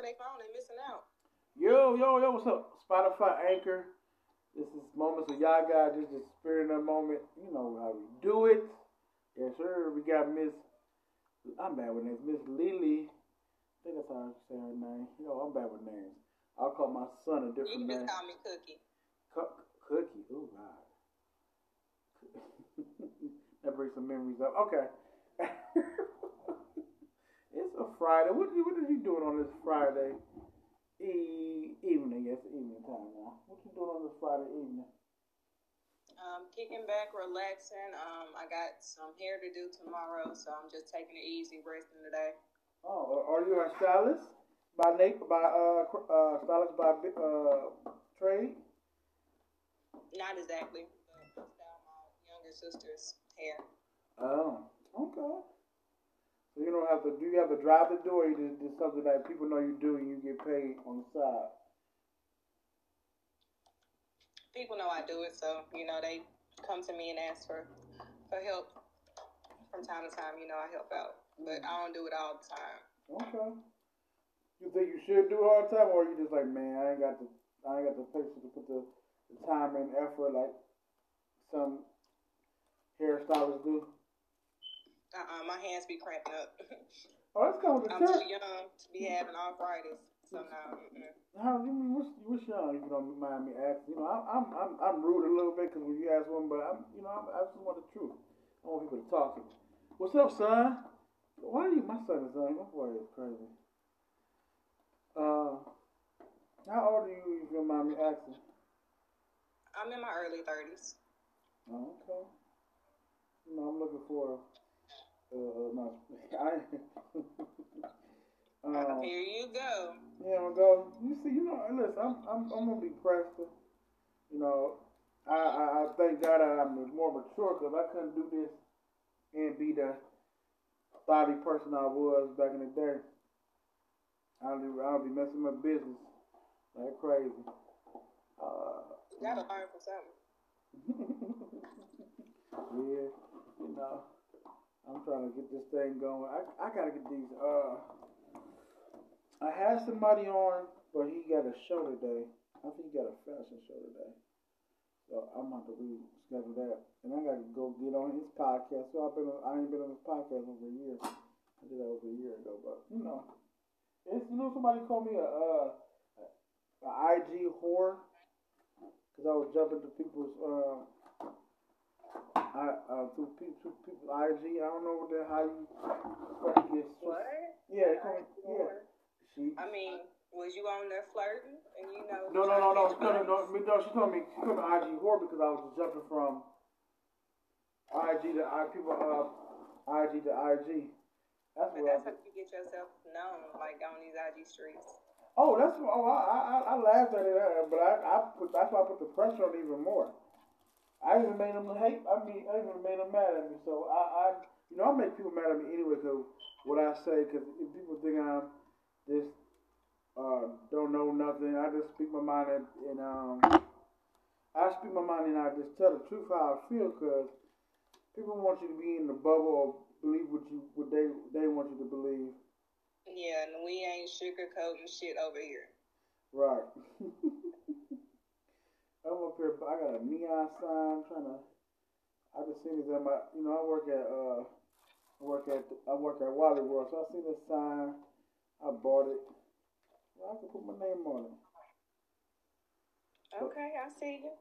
answer their phone, they missing out. Yo, yo, yo, what's up? Spotify Anchor. This is Moments of Yagi, just the spirit of the moment. You know how we do it. Yes, sir. We got Miss, I'm bad with names, Miss Lily. I think that's how I say her name. You know, I'm bad with names. I'll call my son a You different can name. just call me Cookie. Cook, cookie. Oh, God. that brings some memories up. Okay. a Friday. What, you- what are you doing on this Friday e- evening? Yes, evening time now. What you doing on this Friday evening? Um, kicking back, relaxing. Um, I got some hair to do tomorrow, so I'm just taking it easy, resting today. Oh, are you a stylist by Nate by uh, uh stylist by uh trade? Not exactly, but I style my younger sister's hair. Oh, okay. So you don't have to. Do you have to drive the door? You just, just something that people know you do and you get paid on the side? People know I do it, so you know they come to me and ask for for help from time to time. You know I help out, but I don't do it all the time. Okay. You think you should do it all the time, or you just like, man, I ain't got the, I ain't got the patience to put the, the time and effort like some hairstylists do. Uh-uh, my hands be cramping up. Oh, that's coming to I'm church. too young to be having arthritis, so no. How you mean? What's, what's young? If you don't mind me asking. You know, I'm I'm I'm, I'm rude a little bit because when you ask one, but I'm you know I'm, I just want the truth. I want people to talk to me. What's up, son? Why are you? My son is young. My boy is crazy. Uh, how old are you? If you don't mind me asking. I'm in my early 30s. Oh, okay. You know, I'm looking for. Uh, no, um, Here you go. Yeah, I'm go. You see, you know, listen, I'm, I'm, I'm gonna be Preston. You know, I, I, I thank God that I'm more mature because I couldn't do this and be the thoughty person I was back in the day. I'll be, I'll be messing my business like crazy. Uh, You gotta learn from something. yeah, you know, I'm trying to get this thing going. I, I gotta get these. Uh, I had somebody on, but he got a show today. I think he got a fashion show today. So I'm have to reschedule that, and I gotta go get on his podcast. So I've been, on, I ain't been on his podcast over a year. I did that over a year ago, but you know, it's you know somebody called me a uh, a IG whore because I was jumping to people's uh, uh to people to people IG. I don't know what the how you fucking. What? Yeah, call yeah. She. I mean, was you on there flirting and you know? No, no, no, no, no, trying no, no, no. She told me she told me IG whore because I was jumping from IG to I people uh IG to IG. That's But what I that's how you get yourself known, like on these IG streets. Oh, that's oh I I, I laughed at it, uh, but I I put that's why I put the pressure on even more. I even made them hate. I mean, I even made them mad at me. So I, I you know, I make people mad at me anyway because what I say. Because if people think I'm just uh don't know nothing, I just speak my mind and, and um I speak my mind and I just tell the truth how I feel. Because people want you to be in the bubble or believe what you what they they want you to believe. Yeah, and we ain't sugarcoating shit over here. Right. I'm up here. I got a neon sign. I'm trying to. I just seen this at my. You know, I work at. Uh, I work at. I work at Wally World. So I seen this sign. I bought it. Well, I can put my name on it. Okay, I see you.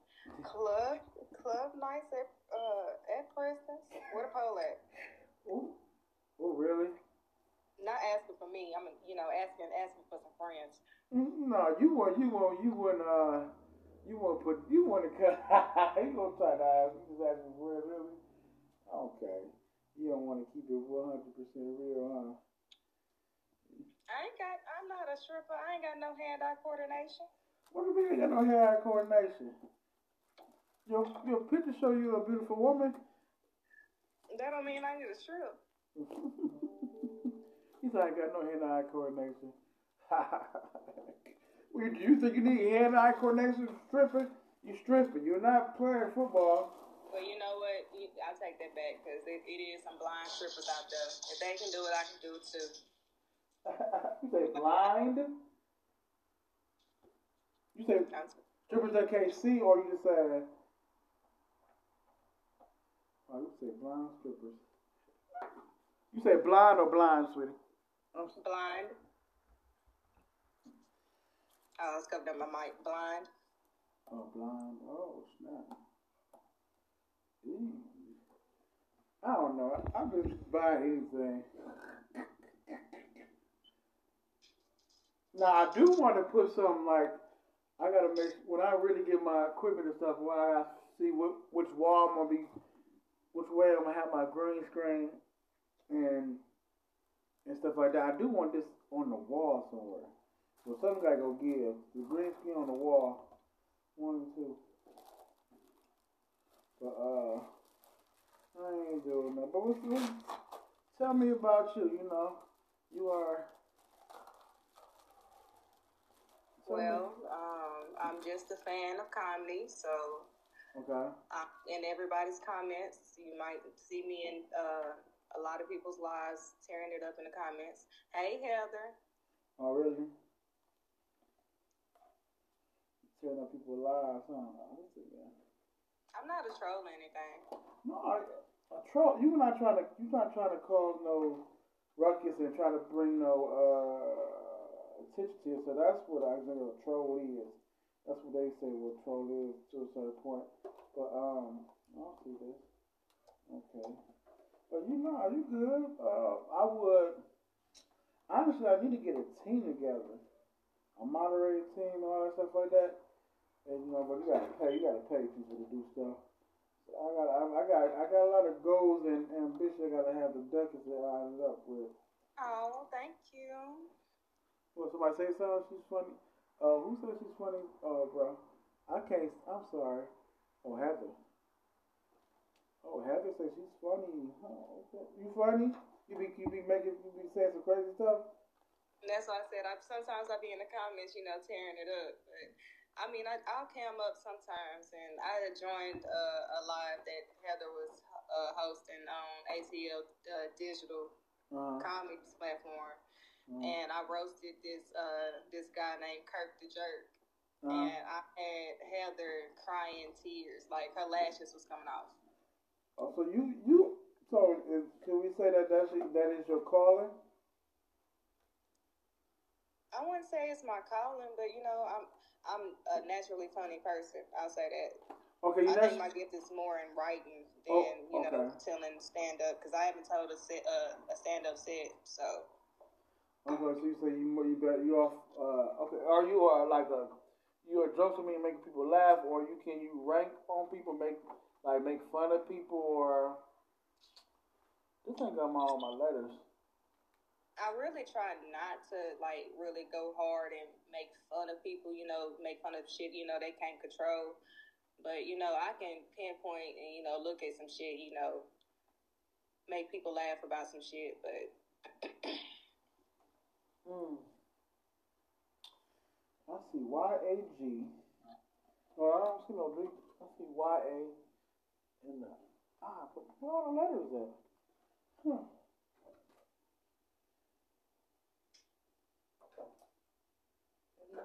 Club, club nights at uh at Preston's. Where the pole at? Ooh. Oh, really? Not asking for me. I'm, you know, asking asking for some friends. No, you want. You want. You want. Uh. You want to put. You want to cut. you gonna try to ask. You just for it, really? Okay. You don't want to keep it 100 percent real, huh? I ain't got. I'm not a stripper. I ain't got no hand-eye coordination. What do you mean you got no hand-eye coordination? Your your picture show you a beautiful woman. That don't mean I need a strip. He said I got no hand eye coordination. Well, Do you think you need hand eye coordination stripping? You stripping. You're not playing football. Well, you know what? I'll take that back because it, it is some blind strippers out there. If they can do it, I can do it too. you say blind? You say strippers that can't see, or you just say, oh, you say blind strippers. You say blind or blind, sweetie? I'm blind. Oh, let's cover up my mic. Blind. Oh, blind. Oh, snap. Eee. I don't know. I just buy anything. Now I do want to put something like I gotta make when I really get my equipment and stuff. Where I see what which wall I'm gonna be, which way I'm gonna have my green screen, and and stuff like that. I do want this on the wall somewhere. So something gotta go give the green screen on the wall. One and two. But uh, I ain't doing that. But what's, what, tell me about you. You know, you are. Well, um, I'm just a fan of comedy, so. Okay. Uh, in everybody's comments, you might see me in uh, a lot of people's lives tearing it up in the comments. Hey, Heather. Oh, really? Tearing up people's lives, huh? I'm not a troll or anything. No, I, a troll. You're not trying to. You're not trying to cause no ruckus and try to bring no uh, attention to it. So that's what I think a troll is. That's what they say what troll is to a certain point. But um, I'll see this. Okay. But you know, are you good. Uh, I would. Honestly, I need to get a team together, a moderated team, and all that stuff like that. And you know, but you gotta pay. You gotta pay people to do stuff. So I got, I, I got, I got a lot of goals and ambition. I gotta have the ducats that I ended up with. Oh, thank you. Well, somebody say something. She's funny. Uh, who said she's funny? Oh, bro, I can't. I'm sorry. Oh, Heather. Oh, Heather says she's funny. Oh, okay. You funny? You be, you be making, you be saying some crazy stuff. And that's why I said I sometimes I be in the comments, you know, tearing it up. But I mean, I, I'll cam up sometimes, and I joined uh, a live that Heather was uh, hosting on ATL uh, Digital uh-huh. Comedy platform, uh-huh. and I roasted this uh, this guy named Kirk the Jerk, uh-huh. and I had Heather crying tears, like her lashes was coming off. Oh, so you you so is, can we say that that's that is your calling? I wouldn't say it's my calling, but you know, I'm I'm a naturally funny person. I'll say that. Okay, I think my gift is more in writing than oh, you know telling stand up because I haven't told a set, uh, a stand up set. So. Okay, so you say you you bet you off. Uh, okay, are you uh, like a you a joke to me making people laugh, or you can you rank on people, make like make fun of people, or this ain't got my all my letters. I really try not to like really go hard and make fun of people, you know, make fun of shit, you know, they can't control. But, you know, I can pinpoint and, you know, look at some shit, you know, make people laugh about some shit, but Hmm. I see Y A G. Well, I don't see no G. I see Y A in the ah, where are the letters at? Hmm.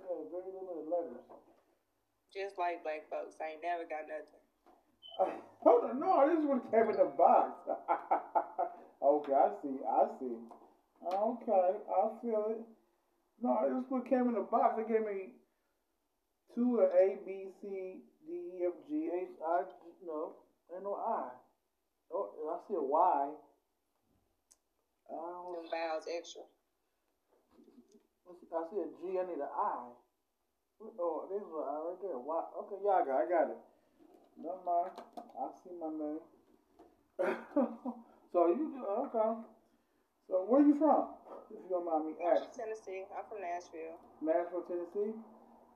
Got very limited letters. Just like black folks, I ain't never got nothing. Uh, hold on, no, this is what came in the box. okay, I see, I see. Okay, I feel it. No, this is what came in the box. They gave me two of A, B, C, D, E, F, G, H, I, no, ain't no I. Oh, I see a Y. Them vowels extra. I see a G. I need an I. Oh, there's an I right there. Why? Okay, yeah, I got, I got it. Never mind. I see my name. so you do okay. So where you from? If you don't mind me asking. Tennessee. I'm from Nashville. Nashville, Tennessee.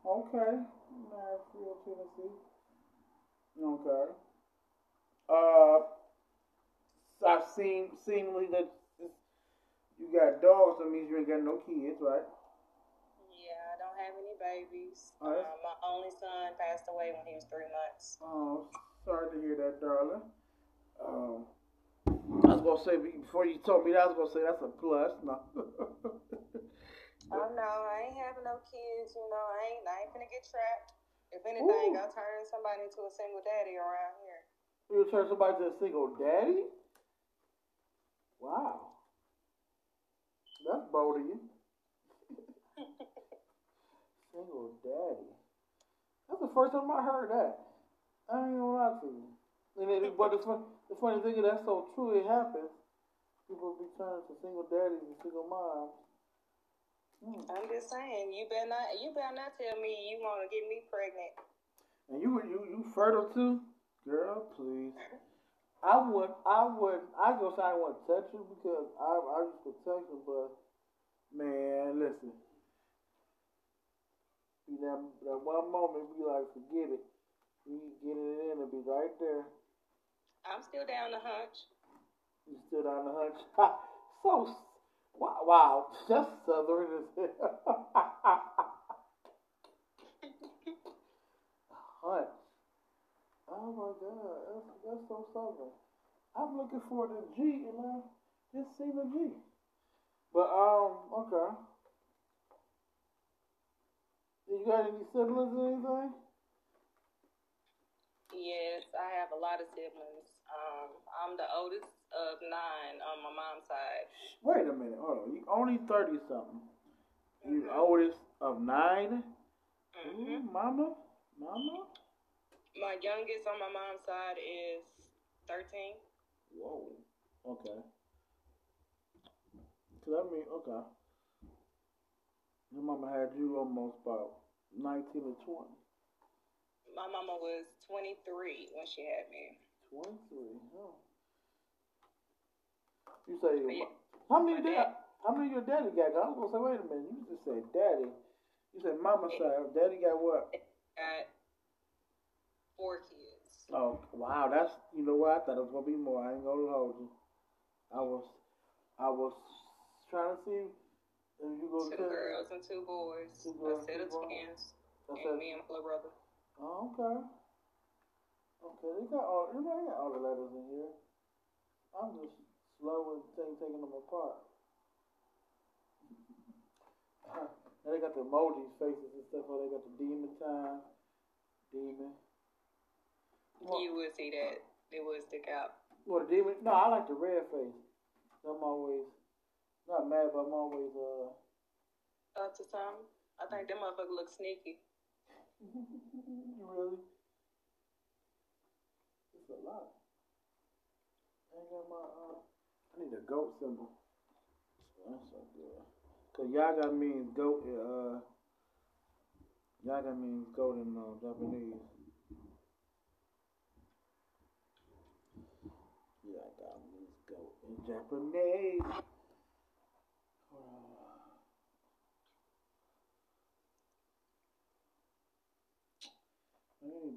Okay, Nashville, Tennessee. Okay. Uh, I've seen seemingly that you got dogs. That means you ain't got no kids, right? Have any babies. Um, my only son passed away when he was three months. Oh, sorry to hear that, darling. Um, I was gonna say before you told me that, I was gonna say that's a plus. No, I know. I ain't having no kids. You know, I ain't. I ain't gonna get trapped. If anything, Ooh. I'll turn somebody into a single daddy around here. You turn somebody to a single daddy? Wow. That's bold of you. Single daddy. That's the first time I heard that. I ain't gonna lie to you. And it, but the, fun, the funny thing is that's so true. It happens. People be turning to single daddies and single moms. Hmm. I'm just saying, you better not, you better not tell me you want to get me pregnant. And you, you, you fertile too, girl? Please. I would, I would, I go say I want to touch you because I, I used to touch you, but man, listen. That, that one moment, be like, forget it. We get it in and be right there. I'm still down the hunch. You still down the hunch? so Wow, wow. that's southern as hell. Hunt. Oh my God, that's, that's so southern. I'm looking for the G and I just see the G. But um, okay. Do you got any siblings or anything? Yes, I have a lot of siblings. Um, I'm the oldest of nine on my mom's side. Wait a minute, hold on. You only thirty something. Mm-hmm. You oldest of 9 mm-hmm. Ooh, mama, mama. My youngest on my mom's side is thirteen. Whoa. Okay. So that means okay. Your mama had you almost about nineteen or twenty. My mama was twenty three when she had me. Twenty three, huh? You say yeah. how many dad, how many your daddy got? I was gonna say, wait a minute. You just said daddy. You said mama side. Daddy got what? Got four kids. Oh wow, that's you know what I thought it was gonna be more. I ain't gonna hold you. I was I was trying to see if you go two girls and two boys. Two girls, a set of twins. And me and my little brother. Oh, okay. Okay, they got all they got all the letters in here. I'm just slow and thing taking them apart. now they got the emojis, faces and stuff. Oh, they got the demon time, demon. Well, you would see that. It would stick out. What the demon? No, I like the red face. I'm always not mad, but I'm always uh. Up to some. I think that motherfucker looks sneaky. really? It's a lot. I got my uh. I need a goat symbol. That's so good. Cause Yagi means goat. Uh, Yagi means goat in uh, Japanese. Yagi means goat in Japanese.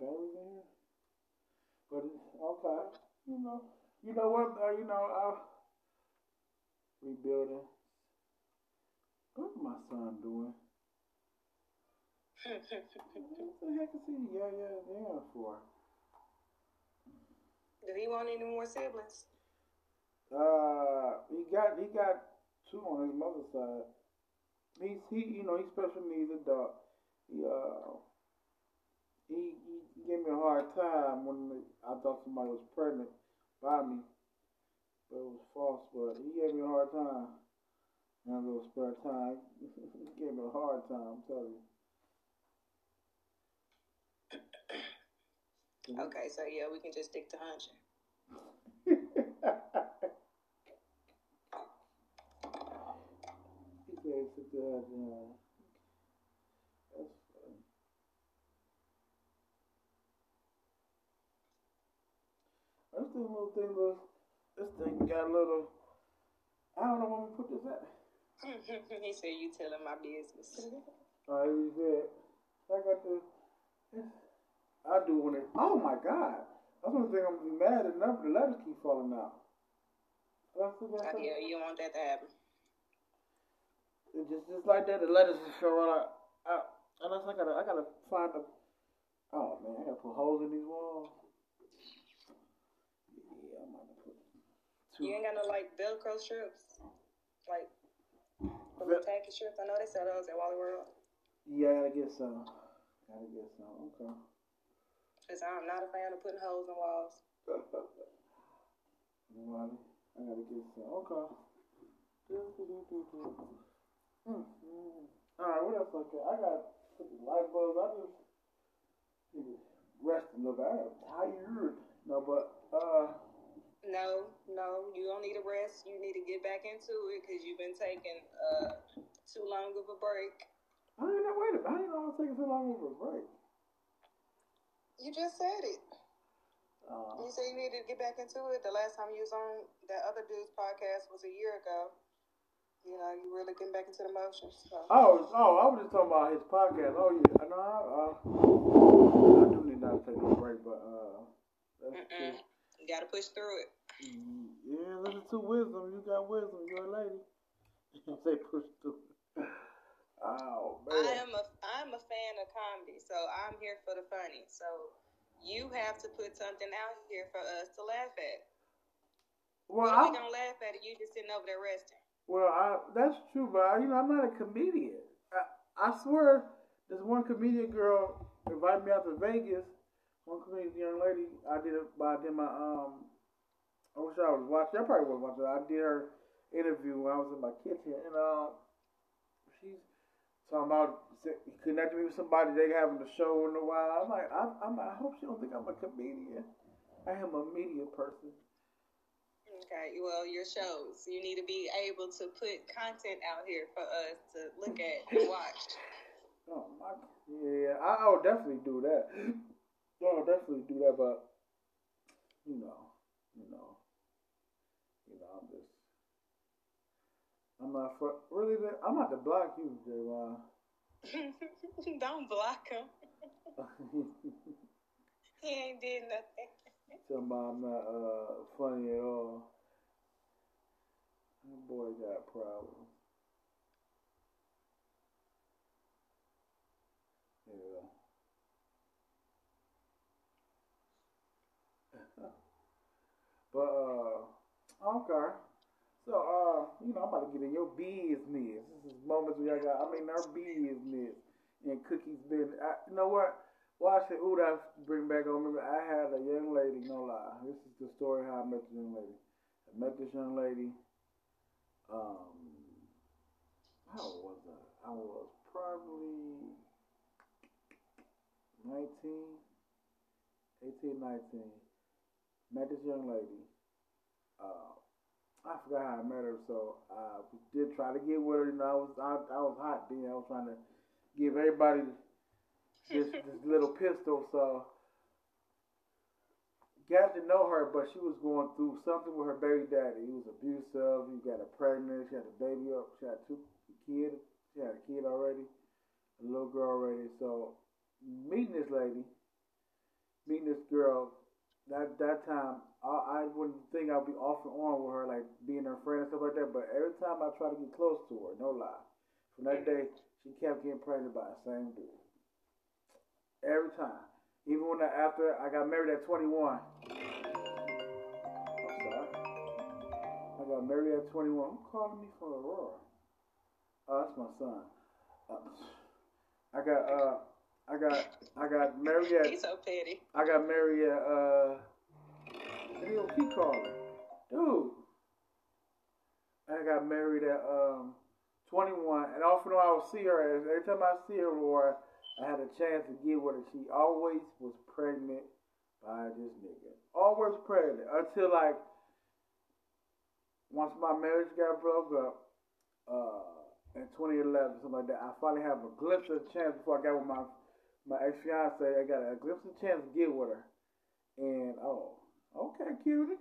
Any berries in here? But okay, you know, you know what? Uh, you know, uh, rebuilding. What's my son doing? what the heck is he yeah yeah yeah for? Do he want any more siblings? Uh, he got he got two on his mother's side. He's he you know he's special needs adult. He uh he, he gave me a hard time when I thought somebody was pregnant by me but it was false. But he gave me a hard time. And a little spare time. he gave me a hard time, I'm telling you. Okay, so yeah, we can just stick to hunching. he said stick to hunching. Uh, That's funny. That's the little thing was this thing got a little. I don't know where we put this at. he said, "You telling my business." oh, he said, "I got the." I do when it. Oh my God! I don't think I'm mad enough. The letters keep falling out. Uh, yeah, you want that to happen. Just just like that. The letters just fall out. out. Unless I gotta, I gotta find a. Oh man, I gotta put holes in these walls. You ain't got no like Velcro strips, like The little tacky shirts. I know they sell those at Wally World. Yeah, I gotta get some. Gotta get some. Okay. Cause I'm not a fan of putting holes in walls. Wally, I gotta get some. Okay. Hmm. All right, what else I got? I got light bulbs. I just need to rest a little bit. I am tired. No, but uh. No, no, you don't need a rest. You need to get back into it because you've been taking uh too long of a break. I ain't know. Wait a minute. I ain't know I was taking so long of a break. You just said it. Uh, You said you needed to get back into it. The last time you was on that other dude's podcast was a year ago. You know, you really getting back into the motions. So. oh, oh, I was just talking about his podcast. Oh yeah, no, I, uh, I do need not to take a break, but uh, that's. You got to push through it. Yeah, listen to wisdom. You got wisdom. You're a lady. Say push through. Oh man. I am a I'm a fan of comedy, so I'm here for the funny. So you have to put something out here for us to laugh at. well, are we I, gonna laugh at? it. you just sitting over there resting. well, I, that's true, but I, you know, I'm not a comedian. I, I swear, this one comedian girl invited me out to Vegas. One comedian young lady. I did it. I did my um. I wish I was watching. I probably wasn't watching. I did her interview when I was in my kitchen, and um, she's talking about connecting me with somebody they having a show in a while. I'm like, I, I'm, I hope she don't think I'm a comedian. I am a media person. Okay, well, your shows. You need to be able to put content out here for us to look at and watch. Oh my, yeah, I, I would definitely do that. I would definitely do that, but you know, you know, you know, I'm just, I'm not for really. I'm not to block you, J. Don't block him. He ain't did nothing. Tell me I'm not uh, funny at all. That boy got problems. Yeah. But uh, okay. So uh, you know, I'm about to get in your business. This is moments where I got. I mean, our business and cookies business. I, you know what? Said, ooh, that's bring back. I remember I had a young lady. No lie. This is the story how I met this young lady. I met this young lady. Um, how was I? I was probably 19, 18, 19. Met this young lady. Uh, I forgot how I met her, so I did try to get with her. You know, I was I, I was hot then. I was trying to give everybody this this little pistol. So got to know her, but she was going through something with her baby daddy. He was abusive. He got her pregnant. She had a baby up. She had two kids. She had a kid already, a little girl already. So meeting this lady, meeting this girl, that that time I, I wouldn't think I'd be off and on with her, like being her friend and stuff like that. But every time I try to get close to her, no lie, from that day she kept getting pregnant by the same dude. Every time. Even when I, after I got married at 21. I'm sorry. I got married at 21. I'm calling me for Aurora? Oh, that's my son. Uh, I got uh, I got I got married at He's so petty. I got married at uh. Keep calling, dude. I got married at um 21, and often I would see her. Every time I see her, or I had a chance to get with her, she always was pregnant by this nigga. Always pregnant until like once my marriage got broke up, uh, in 2011, something like that. I finally have a glimpse of a chance before I got with my my ex fiance. I got a glimpse of a chance to get with her, and oh, okay, cutie,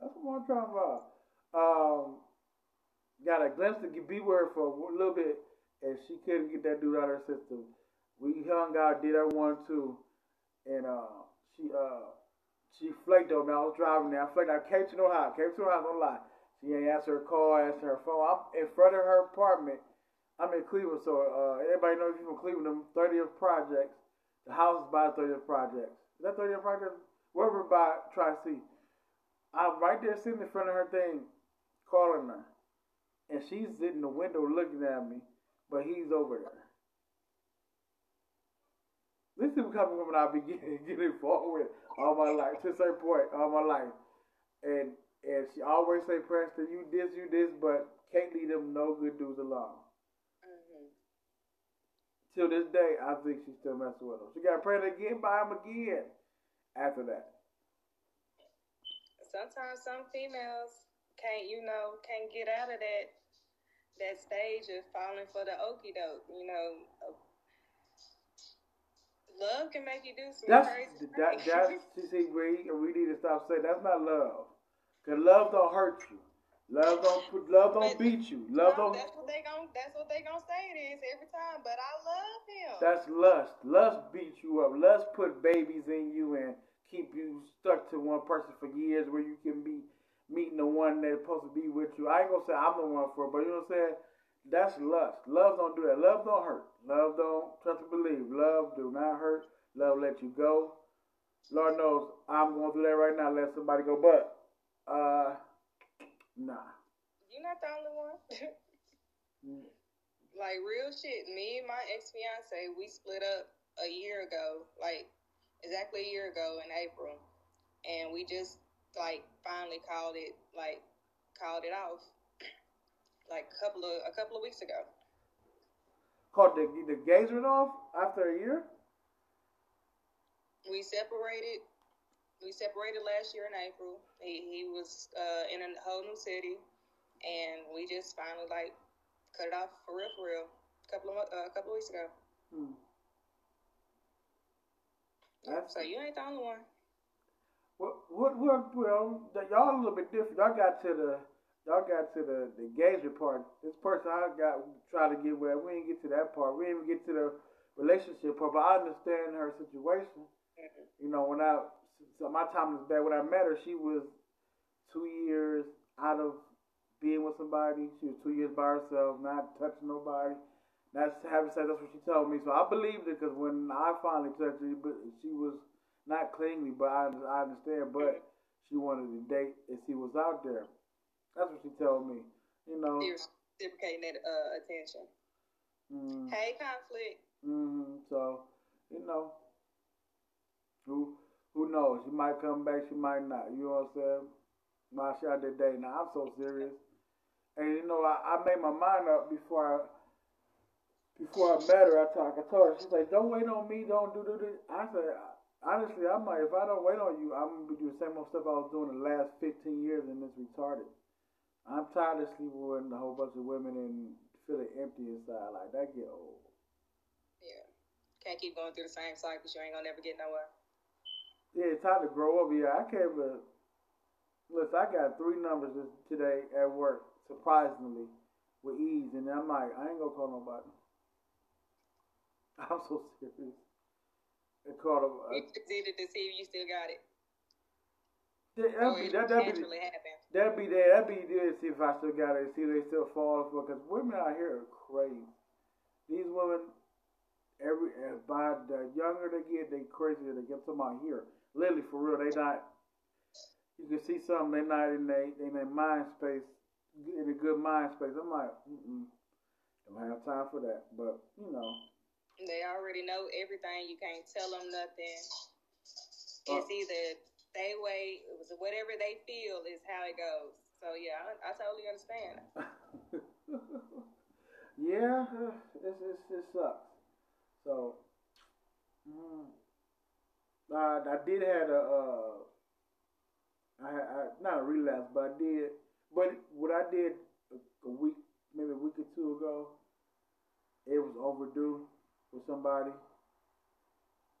that's what I'm talking about. Um, got a glimpse to be with her for a little bit, and she couldn't get that dude out of her system. We hung out, did our one two, and uh, she uh, she flaked on me. I was driving there. I flaked. I came to house. Came to house. Don't lie. She ain't answer her call, answer her phone. I'm in front of her apartment. I'm in Cleveland, so uh, everybody knows you from Cleveland. Them 30th projects. The house is by 30th projects. Is that 30th projects? Wherever by Tri C. I'm right there sitting in front of her thing, calling her. and she's sitting in the window looking at me, but he's over there. This is of woman I've been getting, getting forward all my life, to a certain point, all my life. And and she always say, Preston, you this, you this, but can't leave them no good dudes alone. Till this day, I think she's still messing with him. She got pregnant again by him again after that. Sometimes some females can't, you know, can't get out of that that stage of falling for the okey doke. You know, love can make you do some that's, crazy that, things. That's, see, we, we need to stop saying that's not love. Cause love don't hurt you. Love don't love don't beat you. Love no, don't. That's what they gon' That's what they gonna say it is every time. But I love him. That's lust. Lust beats you up. Lust put babies in you and keep you stuck to one person for years, where you can be meeting the one that's supposed to be with you. I ain't gonna say I'm the one for it, but you know what I'm saying. That's lust. Love don't do that. Love don't hurt. Love don't trust and believe. Love do not hurt. Love let you go. Lord knows I'm going through that right now. Let somebody go, but uh, nah. You're not the only one. mm. Like real shit. Me and my ex fiance, we split up a year ago. Like exactly a year ago in April, and we just like finally called it like called it off. Like a couple of a couple of weeks ago. Called the the engagement off after a year. We separated we separated last year in April. He he was uh, in a whole new city, and we just finally like cut it off for real, for real. A couple of uh, a couple of weeks ago. Hmm. So you ain't the only one. What what what? Well, y'all a little bit different. Y'all got to the y'all got to the, the engagement part. This person I got try to get with, we didn't get to that part. We didn't even get to the relationship part. But I understand her situation. Mm-hmm. You know, when I so my time is bad. When I met her, she was two years out of being with somebody. She was two years by herself, not touching nobody. That's having said that's what she told me. So I believed it because when I finally touched her, but she was not clingy, but I, I understand. But she wanted to date and she was out there. That's what she told me. You know, reciprocating that uh, attention. Mm. Hey, conflict. Mm-hmm. So you know, who who knows? She might come back, she might not. You know what I'm saying? My shot that day. Now I'm so serious. And you know, I, I made my mind up before I before I met her. I talked. I told her. She's like, "Don't wait on me. Don't do do this." I said, honestly, I'm like, if I don't wait on you, I'm gonna be doing the same old stuff I was doing the last 15 years, and it's retarded. I'm tired of sleeping with a whole bunch of women and feeling empty inside. Like that get old. Yeah, can't keep going through the same cycles. You ain't gonna never get nowhere. Yeah, it's time to grow up. Yeah, I can't believe. Listen, I got three numbers today at work, surprisingly, with ease, and I'm like, I ain't gonna call nobody. I'm so serious. It called them. Uh, it's easy to see if you still got it. Yeah, that'd be that. That'd be that'd be there. That'd be there. See if I still got it. See if they still fall for. Because women out here are crazy. These women, every as by the younger they get, they crazier they get. Somebody here. Literally, for real, they not. You can see something they not in they in their mind space, in a good mind space. I'm like, mm I don't have time for that. But you know, they already know everything. You can't tell them nothing. Uh, it's uh, either they way, whatever they feel is how it goes. So yeah, I, I totally understand. yeah, it's, it's it sucks. So. Mm. Uh, I did have a, uh, I, I not a relapse, but I did. But what I did a, a week, maybe a week or two ago, it was overdue for somebody.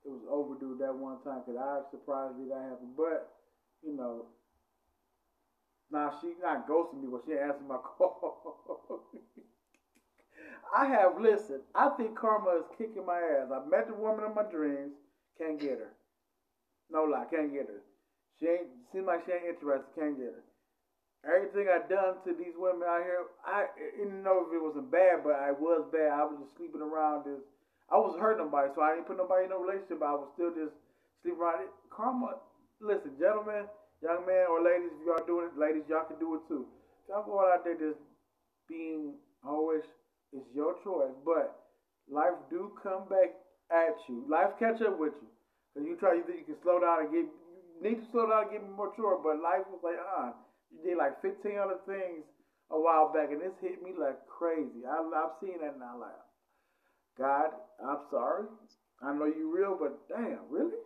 It was overdue that one time because I was surprised me that happened. But you know, now she not ghosting me, but she answered my call. I have listened. I think karma is kicking my ass. I met the woman of my dreams, can't get her. No lie, can't get her. She ain't seems like she ain't interested, can't get her. Everything I done to these women out here, I didn't know if it wasn't bad, but I was bad. I was just sleeping around this. I wasn't hurting nobody, so I didn't put nobody in no relationship. I was still just sleeping around it. Karma, listen, gentlemen, young man or ladies, if y'all doing it, ladies, y'all can do it too. Y'all going out there just being always it's your choice, but life do come back at you. Life catch up with you. Cause you try, you think you can slow down and get, you need to slow down and get more mature, but life was like, uh, you did like 15 other things a while back, and this hit me like crazy. I, I've seen that now, like, God, I'm sorry. I know you real, but damn, really?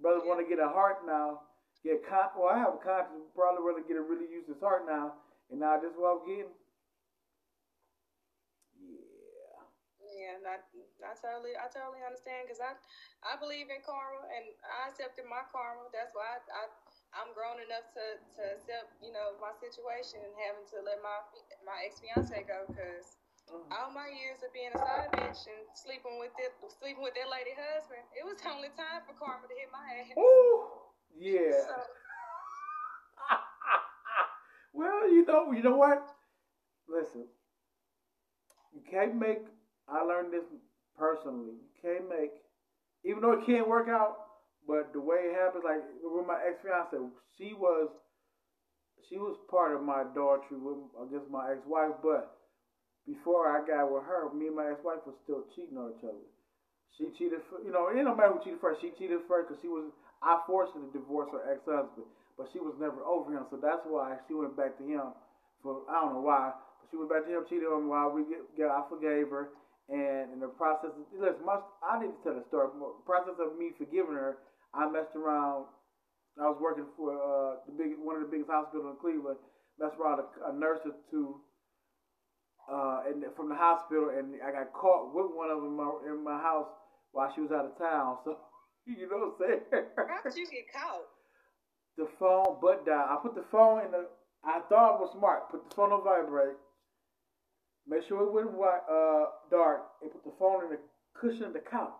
Brother want to get a heart now. Get con- well, I have a conscience. Probably rather get a really useless heart now, and now this what I'm getting. Yeah, I, I totally, I totally understand because I, I believe in karma and I accepted my karma. That's why I, I, I'm grown enough to, to accept, you know, my situation and having to let my, my ex fiance go because mm-hmm. all my years of being a side bitch and sleeping with it, sleeping with that lady husband, it was only time for karma to hit my ass. Ooh, yeah. So. well, you know, you know what? Listen, you can't make I learned this personally. You can't make, even though it can't work out, but the way it happens, like with my ex fiance, she was, she was part of my adultery with, I guess, my ex wife. But before I got with her, me and my ex wife was still cheating on each other. She cheated, for, you know, it don't matter who cheated first. She cheated first because she was, I forced her to divorce her ex husband, but she was never over him. So that's why she went back to him for, I don't know why. But she went back to him, cheated on me while we get, get I forgave her and in the process, listen, my, I need to tell the story. The process of me forgiving her, I messed around. I was working for uh, the big, one of the biggest hospitals in Cleveland. Messed around a, a nurse or two, uh, and from the hospital, and I got caught with one of them in my, in my house while she was out of town. So, you know what I'm saying? How did you get caught? The phone butt died. I put the phone in the. I thought I was smart. Put the phone on vibrate Make sure it went white, uh, dark, and put the phone in the cushion of the couch.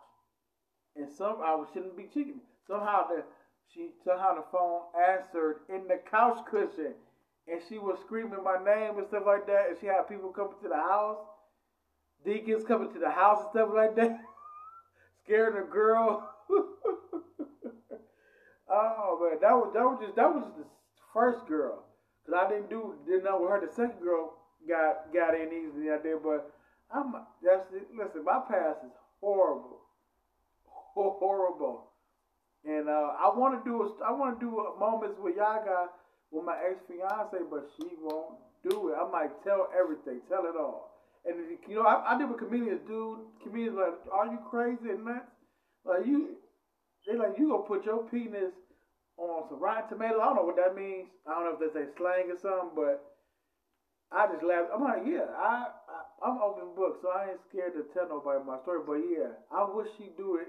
And some I shouldn't be cheating. Somehow the she somehow the phone answered in the couch cushion, and she was screaming my name and stuff like that. And she had people coming to the house, deacons coming to the house and stuff like that, scaring the girl. oh man, that was that was just that was the first girl, cause I didn't do didn't know with her. The second girl got got in easily out there, but I'm that's listen. My past is horrible, horrible, and uh, I want to do a, I want to do a moments with Yagi with my ex fiance, but she won't do it. I might tell everything, tell it all. And you know, I, I did with comedians, dude. Comedians like, are you crazy and nuts? Like you, they like you gonna put your penis on some rotten tomatoes. I don't know what that means. I don't know if that's a slang or something, but I just laughed. I'm like, yeah, I, I am open book, so I ain't scared to tell nobody my story. But yeah, I wish she'd do it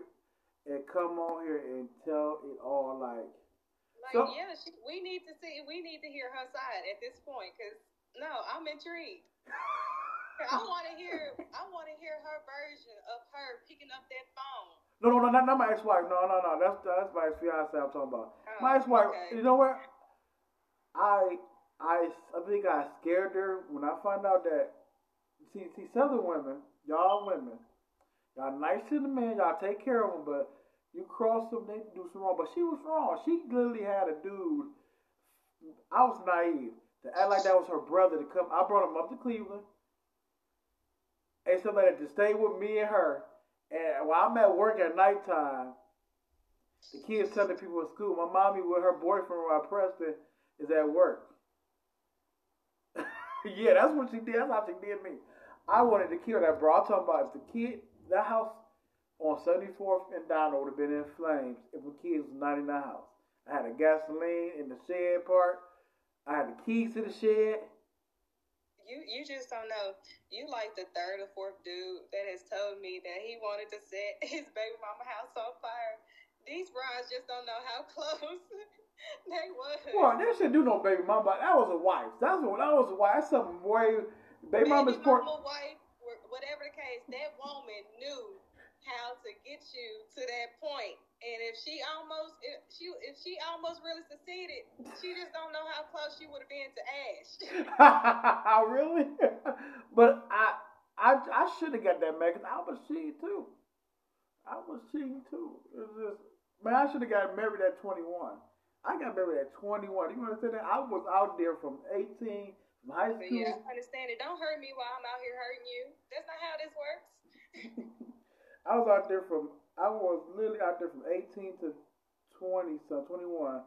and come on here and tell it all like. Like so, yeah, she, we need to see. We need to hear her side at this point, cause no, I'm intrigued. I want to hear. I want to hear her version of her picking up that phone. No, no, no, not, not my ex-wife. No, no, no. That's that's my ex-fiance. I'm talking about. Oh, my ex-wife. Okay. You know what? I I, I think I scared her when I found out that see see Southern women, y'all women, y'all nice to the men, y'all take care of them, but you cross them, they do some wrong. But she was wrong. She literally had a dude. I was naive to act like that was her brother to come. I brought him up to Cleveland and somebody to stay with me and her. And while I'm at work at nighttime, the kids telling people at school, my mommy with her boyfriend, Rob Preston, is at work. yeah, that's what she did. That's how she did me. I wanted to kill that bro. I'm talking about if the kid, that house on 74th and Donald would have been in flames if the kids was not in the house. I had a gasoline in the shed part. I had the keys to the shed. You you just don't know. You like the third or fourth dude that has told me that he wanted to set his baby mama house on fire. These bros just don't know how close they was. Well, that should do no baby mama. That was a wife. That's what that was a wife. That's something way baby, baby mama's. Mama, wife, whatever the case, that woman knew how to get you to that point. And if she almost if she if she almost really succeeded, she just don't know how close she would have been to Ash. Oh, really? but I I I should have got that man because I was cheating too. I was cheating too. It was just man, I should have got married at twenty one. I got married at 21. You understand that? I was out there from 18 From high school. But yeah, I understand it. Don't hurt me while I'm out here hurting you. That's not how this works. I was out there from I was literally out there from 18 to 20, so 21,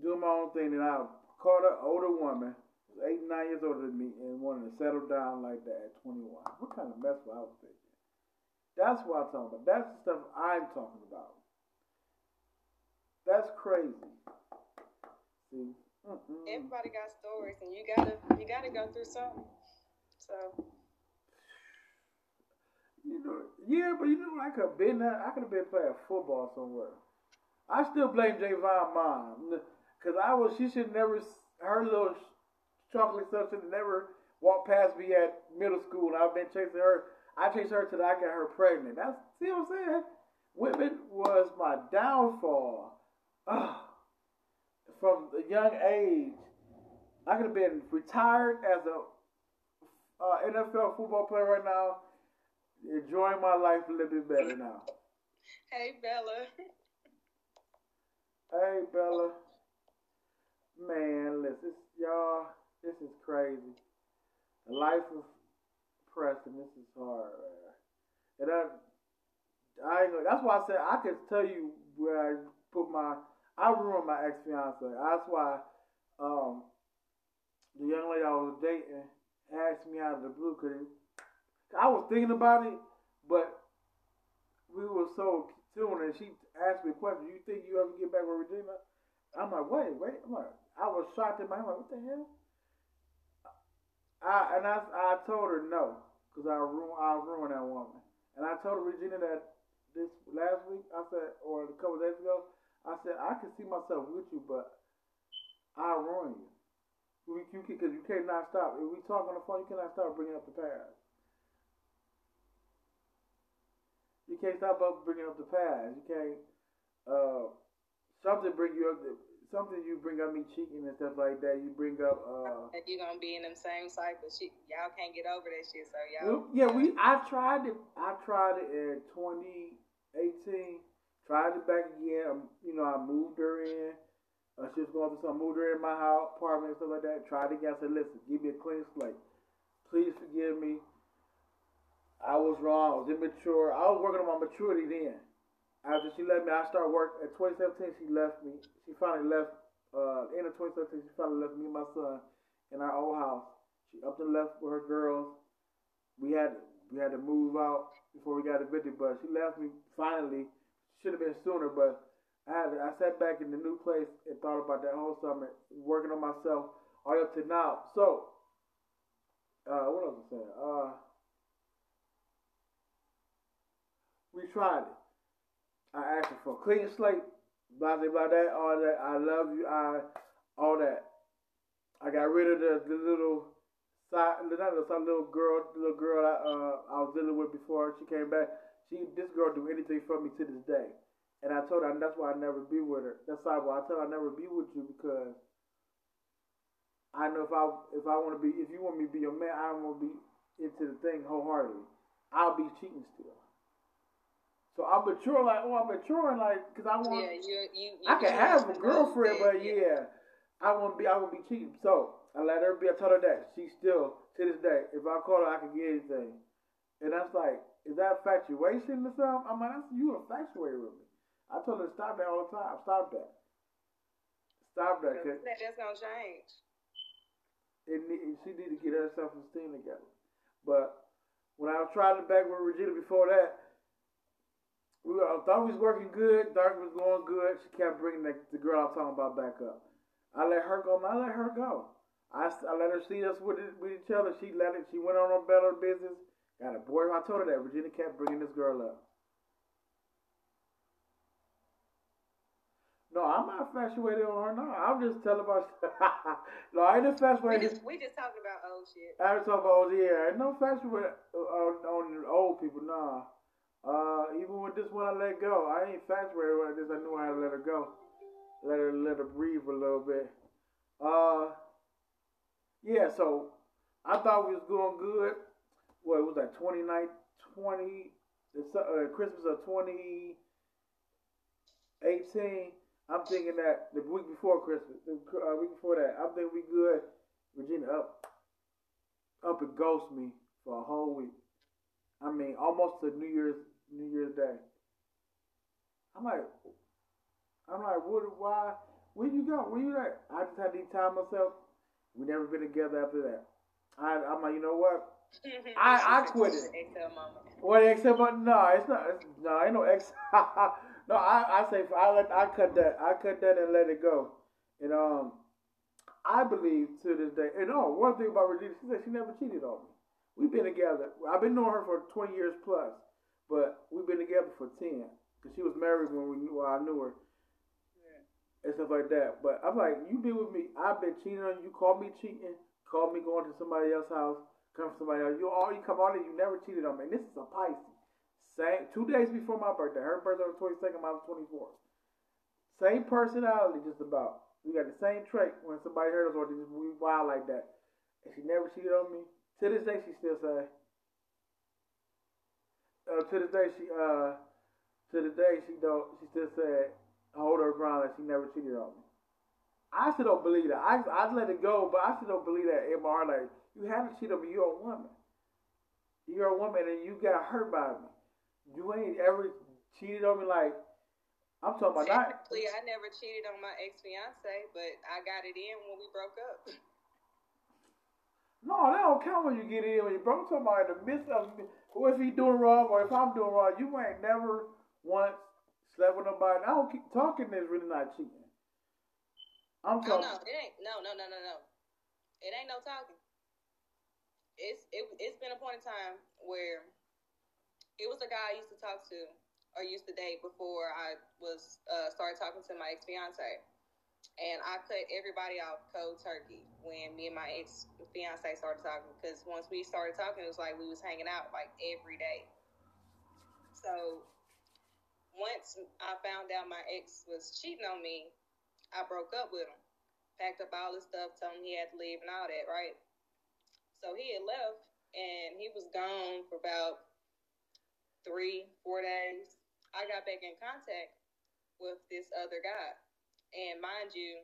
doing my own thing. And I caught an older woman, was eight, nine years older than me, and wanted to settle down like that at 21. What kind of mess was I was thinking? That's what I'm talking about. That's the stuff I'm talking about. That's crazy. See, Mm-mm. everybody got stories, and you gotta you gotta go through something. So you know, yeah, but you know, I could have been there. I could have been playing football somewhere. I still blame Javon mom because I was. She should never. Her little chocolate stuff should never walk past me at middle school. And I've been chasing her. I chased her till I got her pregnant. That's see what I'm saying. Women was my downfall. Ugh. From a young age, I could have been retired as a uh, NFL football player right now enjoying my life a little bit better now. Hey, Bella. hey, Bella. Man, listen, y'all, this is crazy. The life of Preston, this is hard. And I, I ain't, that's why I said I could tell you where I put my, I ruined my ex fiance. That's why um, the young lady I was dating asked me out of the blue because I was thinking about it, but we were so tuned, and she asked me a question. You think you ever get back with Regina? I'm like, wait, wait. I'm like, I was shocked in my head. Like, what the hell? I and I, I told her no, cause I ruin I ruined that woman. And I told Regina that this last week. I said, or a couple days ago, I said I can see myself with you, but I ruin you. You, you because you cannot stop. If we talk on the phone, you cannot stop bringing up the past. You can't stop up bringing up the past. You can't uh, something bring you up. Something you bring up me cheating and stuff like that. You bring up. Uh, and you're gonna be in them same cycles. y'all can't get over that shit. So y'all. yeah, we. I tried it. I tried it in 2018. It back again. Um, you know, I moved her in. Uh, she was going through some. Moved her in my house, apartment, and stuff like that. Tried again. I said, listen, give me a clean slate. Please forgive me. I was wrong. I was immature. I was working on my maturity then. After she left me, I started work at 2017. She left me. She finally left. Uh, end of 2017, she finally left me and my son in our old house. She up and left with her girls. We had we had to move out before we got evicted, but she left me finally. Should have been sooner, but I had I sat back in the new place and thought about that whole summer, working on myself all up to now. So, uh, what else was I saying? Uh, we tried it. I asked for a clean slate, blah blah blah that, all that. I love you, I all that. I got rid of the, the little side, not the little girl, the little girl I uh I was dealing with before she came back. She this girl do anything for me to this day, and I told her and that's why I never be with her. That's why I told her I never be with you because I know if I if I want to be if you want me to be your man, I want to be into the thing wholeheartedly. I'll be cheating still. So I'm mature, like, oh, I'm maturing, like, because I want. Yeah, you, you, you I can have a girlfriend, but yeah, I won't be, I won't be cheating. So I let her be. I told her that she still to this day, if I call her, I can get anything. And that's like, is that infatuation or something? I'm like, that's you infatuated with me. I told her to stop that all the time. Stop that. Stop that. Cause that's gonna change. It, she need to get her self esteem together. But when I was trying to back with Regina before that, we were, I thought we was working good. Dark was going good. She kept bringing the, the girl I'm talking about back up. I let her go. I let her go. I, I let her see us with, with each other. She let it. She went on her better business. Got a boy. I told her that. Virginia kept bringing this girl up. No, I'm not infatuated on her. No, I'm just telling about. no, I ain't infatuated. We just, we just talking about old shit. I was talking about old. Yeah, no infatuated on, on old people. Nah. Uh, even with this one, I let go. I ain't infatuated with this. I knew I had to let her go. Let her let her breathe a little bit. Uh, yeah. So I thought we was going good. What was that? 29, 20, uh, Christmas of 2018. I'm thinking that the week before Christmas, the uh, week before that, I think we good. Regina up, up and ghost me for a whole week. I mean, almost to New Year's New Year's Day. I'm like, I'm like, what? Why? Where you go? Where you at? I just had to time myself. We never been together after that. I, I'm like, you know what? I I quit it. Excel moment. What Excel moment? No, it's not. It's, no, ain't no Excel. no, I I say I let I cut that I cut that and let it go. And um, I believe to this day. And oh, one thing about Regina, she said she never cheated on me. We've been together. I've been knowing her for 20 years plus, but we've been together for 10. Cause she was married when we knew I knew her. Yeah. And stuff like that. But I'm like, you been with me. I've been cheating on you. You called me cheating. Called me going to somebody else's house. Come from somebody else. You all you come on and you never cheated on me. And this is a Pisces. Same two days before my birthday. Her birthday was 22nd, mine was 24th. Same personality, just about. We got the same trait when somebody hurt us or just we wild like that. And she never cheated on me. To this day, she still say. Uh, to this day, she uh to the day she don't she still said hold her ground that she never cheated on me. I still don't believe that. I I let it go, but I still don't believe that in my heart. Like you haven't cheated on me. You're a woman. You're a woman, and you got hurt by me. You ain't ever cheated on me. Like I'm talking about. Technically, not, I never cheated on my ex fiance, but I got it in when we broke up. No, that don't count when you get in when you broke. I'm talking in the midst of who if he doing wrong or if I'm doing wrong. You ain't never once, slept with nobody. I don't keep talking is really not cheating. I'm talking. No, no, it ain't. No, no, no, no, no. It ain't no talking. It's it. It's been a point in time where it was a guy I used to talk to or used to date before I was uh, started talking to my ex fiance, and I cut everybody off cold turkey when me and my ex fiance started talking because once we started talking, it was like we was hanging out like every day. So once I found out my ex was cheating on me, I broke up with him. Packed up all his stuff, told him he had to leave and all that, right? So he had left and he was gone for about three, four days. I got back in contact with this other guy. And mind you,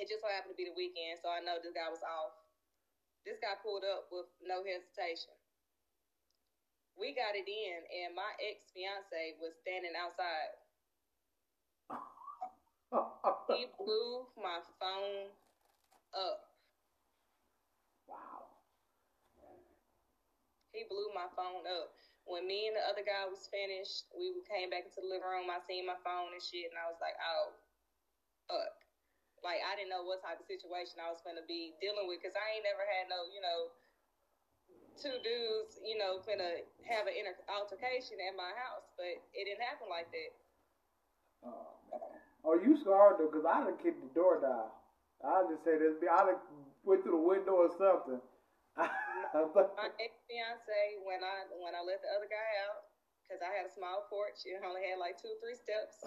it just so happened to be the weekend, so I know this guy was off. This guy pulled up with no hesitation we got it in, and my ex fiance was standing outside. Oh, oh, oh. he blew my phone up. Wow. He blew my phone up. When me and the other guy was finished, we came back into the living room. I seen my phone and shit, and I was like, oh, fuck. Like, I didn't know what type of situation I was going to be dealing with because I ain't never had no, you know, two dudes, you know, gonna have an inter- altercation at my house, but it didn't happen like that. Oh. Oh, you scarred though, cause I done kicked the door down. I just say this. I done went through the window or something. my ex fiance, when I when I let the other guy out, cause I had a small porch, it only had like two or three steps.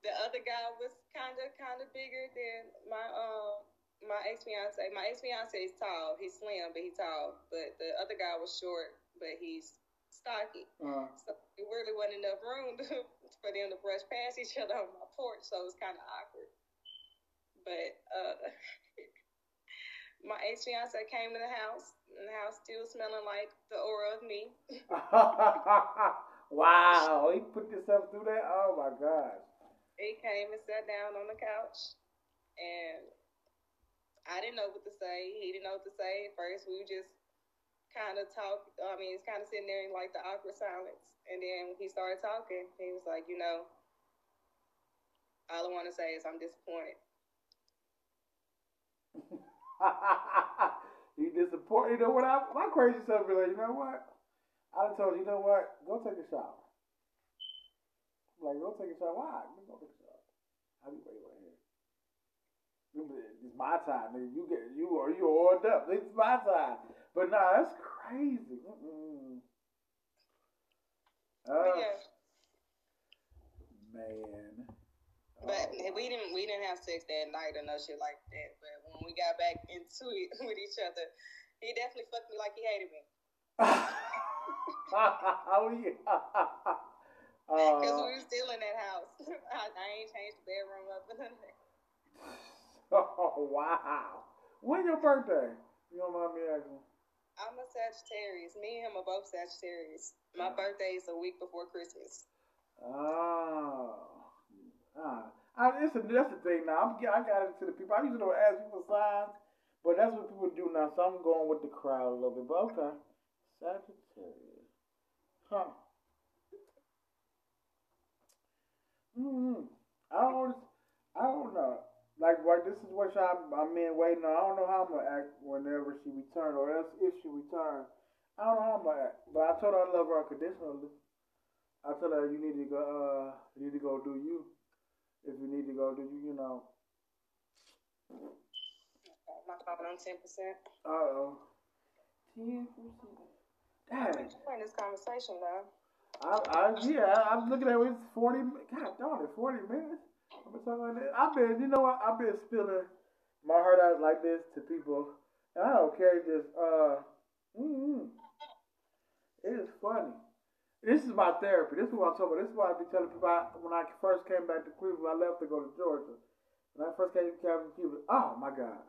the other guy was kind of kind of bigger than my um my ex fiance. My ex fiance is tall. He's slim, but he's tall. But the other guy was short, but he's stocky. Uh-huh. So it really wasn't enough room to, for them to brush past each other on my porch. So it was kind of awkward. But uh, my ex fiance came in the house, and the house still smelling like the aura of me. wow, he put himself through that. Oh my gosh. He came and sat down on the couch, and I didn't know what to say. He didn't know what to say. At first, we were just kind of talk. I mean, it's kind of sitting there in like the awkward silence. And then he started talking. He was like, you know, all I want to say is I'm disappointed. you disappointed? You know what? I, my crazy self be like, you know what? I done told you, you know what? Go take a shower. Like, go take a shower. Why? Go take a shower. I'll be waiting right here? It's my time. You get you are you oiled up. It's my time. But nah, that's crazy. Uh, yeah. Man. But oh. we didn't we didn't have sex that night or no shit like that. But when we got back into it with each other, he definitely fucked me like he hated me. oh yeah. Because uh, we were still in that house. I, I ain't changed the bedroom up or nothing. Oh wow! When your birthday? You don't mind me asking? I'm a Sagittarius. Me and him are both Sagittarius. My birthday is a week before Christmas. Oh. Ah. I, it's a, that's the thing now. I'm, I got into the people. I usually don't ask people signs, but that's what people do now. So I'm going with the crowd a little bit. But okay. Sagittarius. Huh. Mm-hmm. I don't. I don't know. Like, like this is what I'm, I'm in waiting on. I don't know how I'm gonna act whenever she returns, or else if she returns. I don't know how I'm gonna act. But I told her I love her unconditionally. I told her you need to go. Uh, you need to go do you. If you need to go do you, you know. My phone on ten percent. Uh oh. Ten percent. I'm enjoying this conversation though. I, I yeah, I'm looking at it. It's forty. God darn it, forty minutes. I've been talking like this. I've been, you know what? I've been spilling my heart out like this to people, and I don't care. Just uh, mm-hmm. it is funny. This is my therapy. This is what I'm talking about. This is why I be telling people I, when I first came back to Cleveland, I left to go to Georgia. When I first came to Cleveland, oh my God.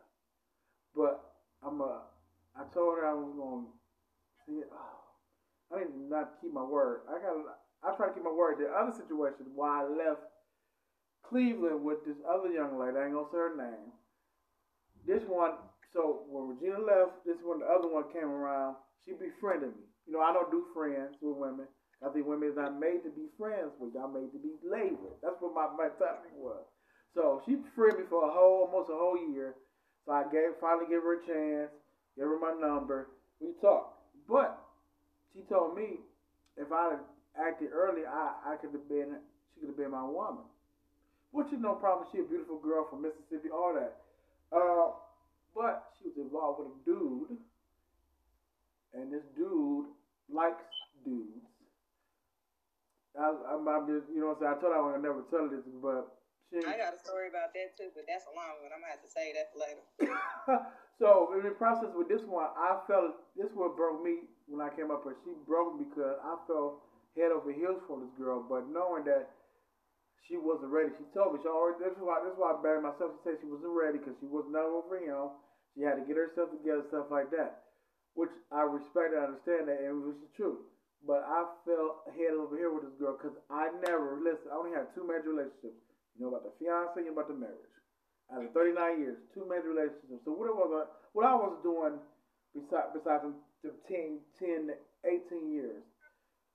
But I'm a, I told her I was going to see. Oh, I to not keep my word. I got I try to keep my word. The other situation why I left Cleveland with this other young lady, I ain't gonna say her name. This one, so when Regina left, this one, the other one came around, she befriended me. You know, I don't do friends with women. I think women is not made to be friends with. Y'all made to be with. That's what my mentality was. So she befriended me for a whole, almost a whole year. So I gave, finally gave her a chance, gave her my number. We talked. But she told me if I had acted early, I, I could have been, she could have been my woman. Which is no problem. She a beautiful girl from Mississippi, all that. Uh, but she was involved with a dude, and this dude likes dudes. I, I'm, I'm just, you know what I'm saying? I told her I would never tell this, but she. I got a story about that too, but that's a long one. I'm gonna have to say that later. so in the process with this one, I felt this one broke me when I came up here. She broke me because I felt head over heels for this girl, but knowing that she wasn't ready, she told me she already. This is why this is why I buried myself. She said she wasn't ready because she was not over him. She had to get herself together, stuff like that, which I respect and understand that, and which is true. But I felt head over here with this girl because I never, listen, I only had two major relationships. You know about the fiance and about the marriage. Out of 39 years, two major relationships. So what it was, uh, what I was doing besides, besides the 10, 10, 18 years,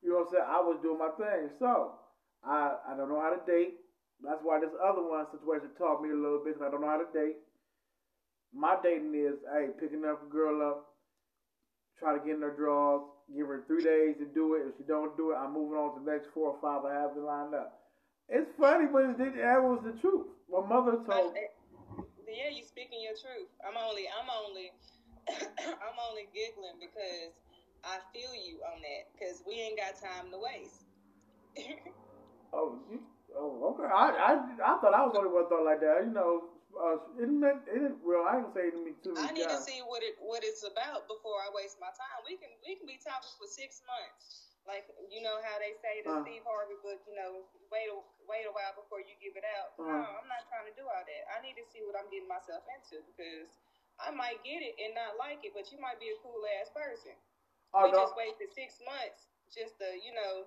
you know what I'm saying? I was doing my thing. So I, I don't know how to date. That's why this other one situation taught me a little bit. I don't know how to date. My dating is, hey, picking up a girl up, try to get in her drawers, Give her three days to do it. If she don't do it, I'm moving on to the next four or five I have to line up. It's funny, but it, that was the truth. My mother told. Me. Yeah, you speaking your truth. I'm only, I'm only, I'm only giggling because I feel you on that. Because we ain't got time to waste. oh, you, oh, okay. I, I, I thought I was only one thought like that. You know, uh, it meant it didn't. Well, I ain't say to me too. I need to see what it what it's about before I waste my time. We can we can be talking for six months, like you know how they say the uh, Steve Harvey book. You know, wait a wait a while before you give it out. Uh, no, I'm not trying to do all that. I need to see what I'm getting myself into because I might get it and not like it, but you might be a cool ass person. Oh, we no. just wasted six months just to you know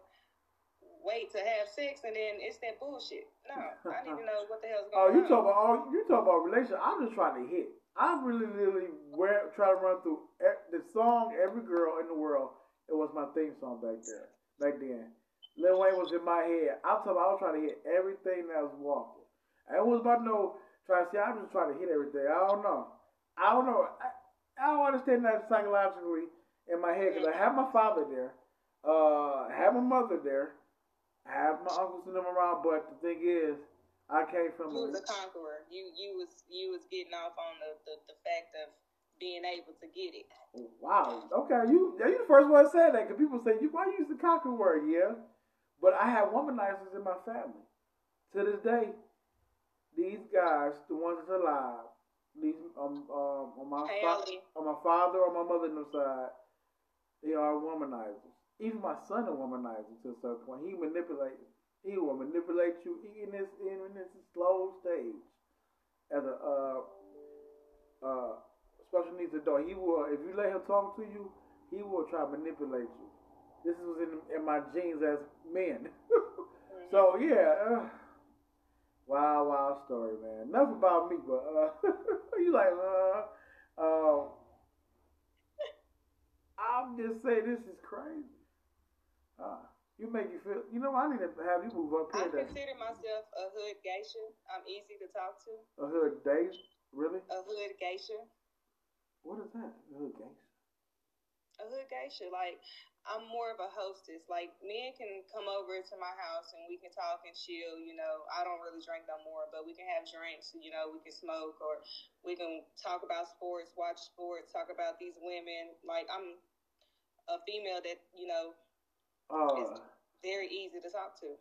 wait to have sex and then it's that bullshit. No, I need to know what the hell's going on. Oh, you talk about oh, you talk about relationship. I'm just trying to hit. I really, really wear, try to run through the song. Every girl in the world. It was my theme song back there, back then. Lil Wayne was in my head. I'm talking. I was trying to hit everything that was walking. I was about no try to see. I'm just trying to hit everything. I don't know. I don't know. I, I don't understand that psychologically in my head because I have my father there, uh, I have my mother there, I have my uncles and them around, but the thing is, I came from. You was a conqueror. You you was you was getting off on the, the, the fact of being able to get it. Wow. Okay, you you the first one to say that because people say you why you use the conquer word, yeah. But I have womanizers in my family. To this day, these guys, the ones that's alive, these um, um on my fa- on my father or my mother's side, they are womanizers. Even my son a womanizer to a certain point. He manipulate. He will manipulate you in this in this slow stage. as a uh, uh, special needs adult. He will, if you let him talk to you, he will try to manipulate you. This was in, in my genes as men. so yeah, uh, wild, wild story, man. Enough about me, but uh, you like, uh, uh, I'm just saying this is crazy. Uh, you make you feel. You know, I need to have you move up here. I consider myself a hood geisha. I'm easy to talk to. A hood geisha, really? A hood geisha. What is that? A hood geisha. A hood geisha, like I'm more of a hostess. Like men can come over to my house and we can talk and chill. You know, I don't really drink no more, but we can have drinks. You know, we can smoke or we can talk about sports, watch sports, talk about these women. Like I'm a female that you know uh, it's very easy to talk to.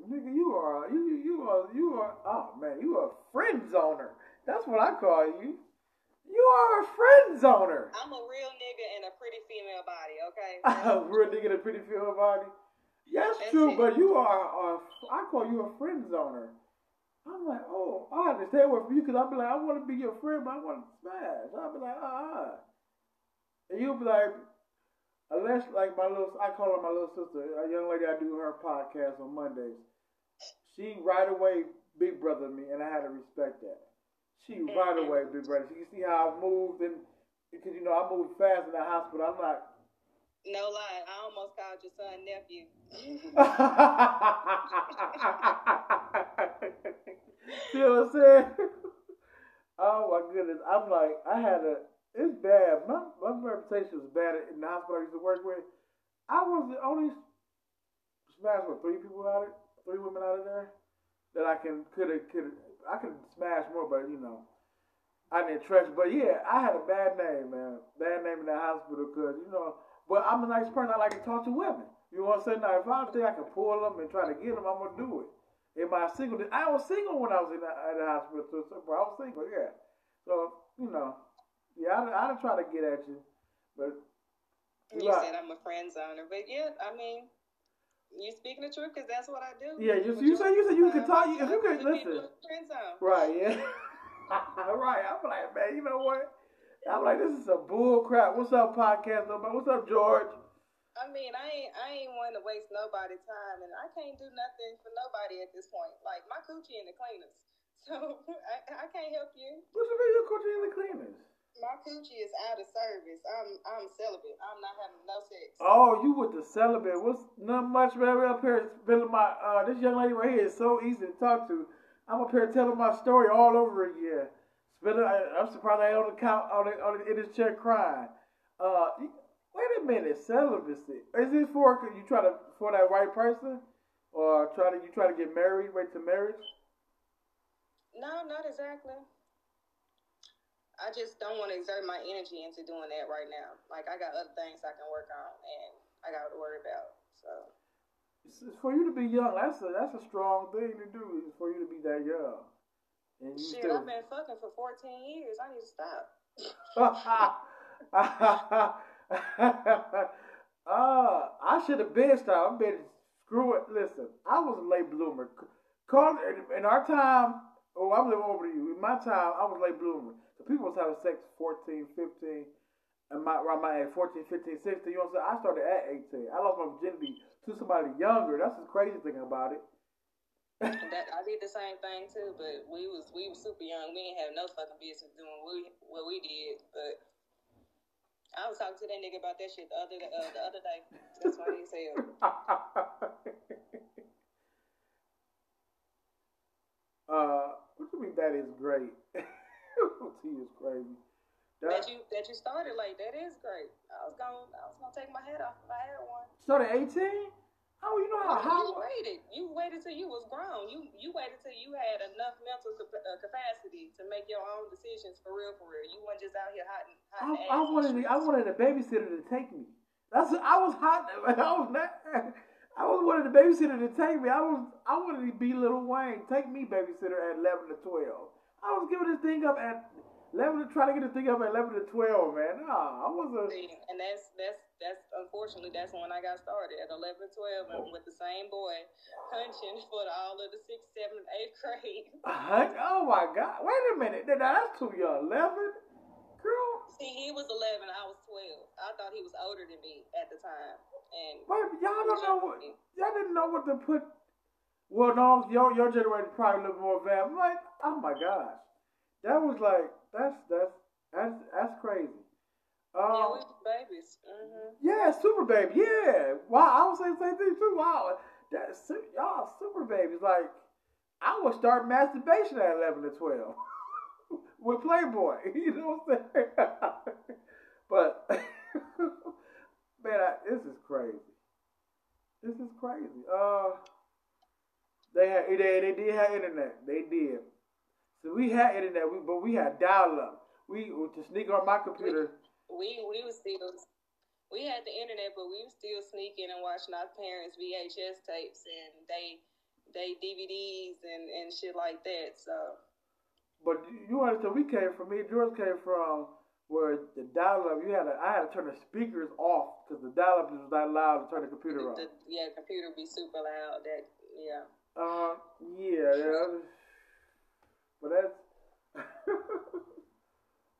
Nigga, you are you you are you are oh man, you are a friend zoner. That's what I call you. You are a friend zoner. I'm a real nigga in a pretty female body, okay? a real nigga in a pretty female body. Yes, That's true, it. but you are a, I call you a friend zoner. I'm like, oh, I understand what for you because I'll be like, I want to be your friend, but I want to smash. I'll be like, ah. Uh-uh. And you'll be like, unless like my little, I call her my little sister, a young lady I do her podcast on Mondays. She right away big brother me, and I had to respect that. She right away big brother. You see how I moved, and because you know I moved fast in the hospital. I'm not. No lie, I almost called your son nephew. See what I'm saying? Oh my goodness! I'm like, I had a it's bad. My, my reputation was bad in the hospital I used to work with. I was the only smash with three people out of three women out of there that I can could have could I could smash more, but you know I didn't trust. But yeah, I had a bad name, man. Bad name in the hospital because you know. But I'm a nice person. I like to talk to women. You know want to say now? If I think I can pull them and try to get them, I'm gonna do it. Am I single? I was single when I was in the, in the hospital. So I was single, yeah. So you know. Yeah, I, I'd try to get at you, but you said I'm a friend zoner, but yeah, I mean, you're speaking the truth because that's what I do. Yeah, you, you say you said you can talk. If you could listen, right? Yeah, right. I'm like, man, you know what? I'm like, this is a bull crap. What's up, podcast? What's up, George? I mean, I ain't I ain't want to waste nobody's time, and I can't do nothing for nobody at this point. Like my coochie in the cleaners, so I, I can't help you. What's the your coochie in the cleaners? My coochie is out of service. I'm I'm celibate. I'm not having no sex. Oh, you with the celibate? What's not much, baby? Up here spilling my. Uh, this young lady right here is so easy to talk to. I'm up here telling my story all over again. Spilling. I, am surprised I on the count on the, on the, in this chair crying. Uh, wait a minute, celibacy. Is this for you try to for that right person, or try to you try to get married, wait to marriage? No, not exactly. I just don't want to exert my energy into doing that right now. Like I got other things I can work on, and I got to worry about. So for you to be young. That's a that's a strong thing to do. Is for you to be that young. And you Shit, still... I've been fucking for fourteen years. I need to stop. uh, I should have been stopped. I've been screw it. Listen, I was a late bloomer. Call in our time. Oh, I'm living over to you. In my time, I was late bloomer people was having sex 14, 15, and my, around my age, 14, 15, 16. You know what I'm saying? I started at 18. I lost my virginity to somebody younger. That's the crazy thing about it. that, I did the same thing too, but we was we was super young. We didn't have no fucking business doing what we, what we did. But I was talking to that nigga about that shit the other uh, the other day. That's why he said. uh, what do you mean that is great? T is crazy. That, that, you that you started like that is great. I was gonna I was gonna take my head off if I had one. Started eighteen? How you know how? how you waited? You waited till you was grown. You you waited till you had enough mental uh, capacity to make your own decisions for real, for real. You weren't just out here hiding. hiding I, I wanted I wanted a babysitter to take me. That's I was hot. I was not. I was wanted a babysitter to take me. I was I wanted to be Lil Wayne. Take me babysitter at eleven to twelve. I was giving this thing up at eleven to try to get this thing up at eleven to twelve, man. Nah, I was a and that's that's that's unfortunately that's when I got started at 11, 12, and with the same boy punching for all of the sixth, seventh, eighth grade. oh my God! Wait a minute, that's too young. Eleven, girl. See, he was 11, I was 12. I thought he was older than me at the time, and wait, y'all don't know what y'all didn't know what to put. Well, no, your your generation probably a little more advanced. Like, oh my gosh, that was like that's that's that's that's crazy. Um, yeah, we were babies. Mm-hmm. Yeah, super baby. Yeah. Wow, I was saying the same thing too. Wow, that's y'all super babies. Like, I would start masturbation at eleven to twelve with Playboy. You know what I'm saying? but man, I, this is crazy. This is crazy. Uh, they had they they did have internet. They did. So we had internet, we, but we had dial up. We to sneak on my computer we we was still we had the internet, but we were still sneaking and watching our parents' VHS tapes and they they DVDs and and shit like that. So. But you understand, we came from me. George came from where the dial-up. You had to, I had to turn the speakers off because the dial-up was that loud to turn the computer off. yeah, computer be super loud. That yeah. Uh, yeah, yeah. But that's.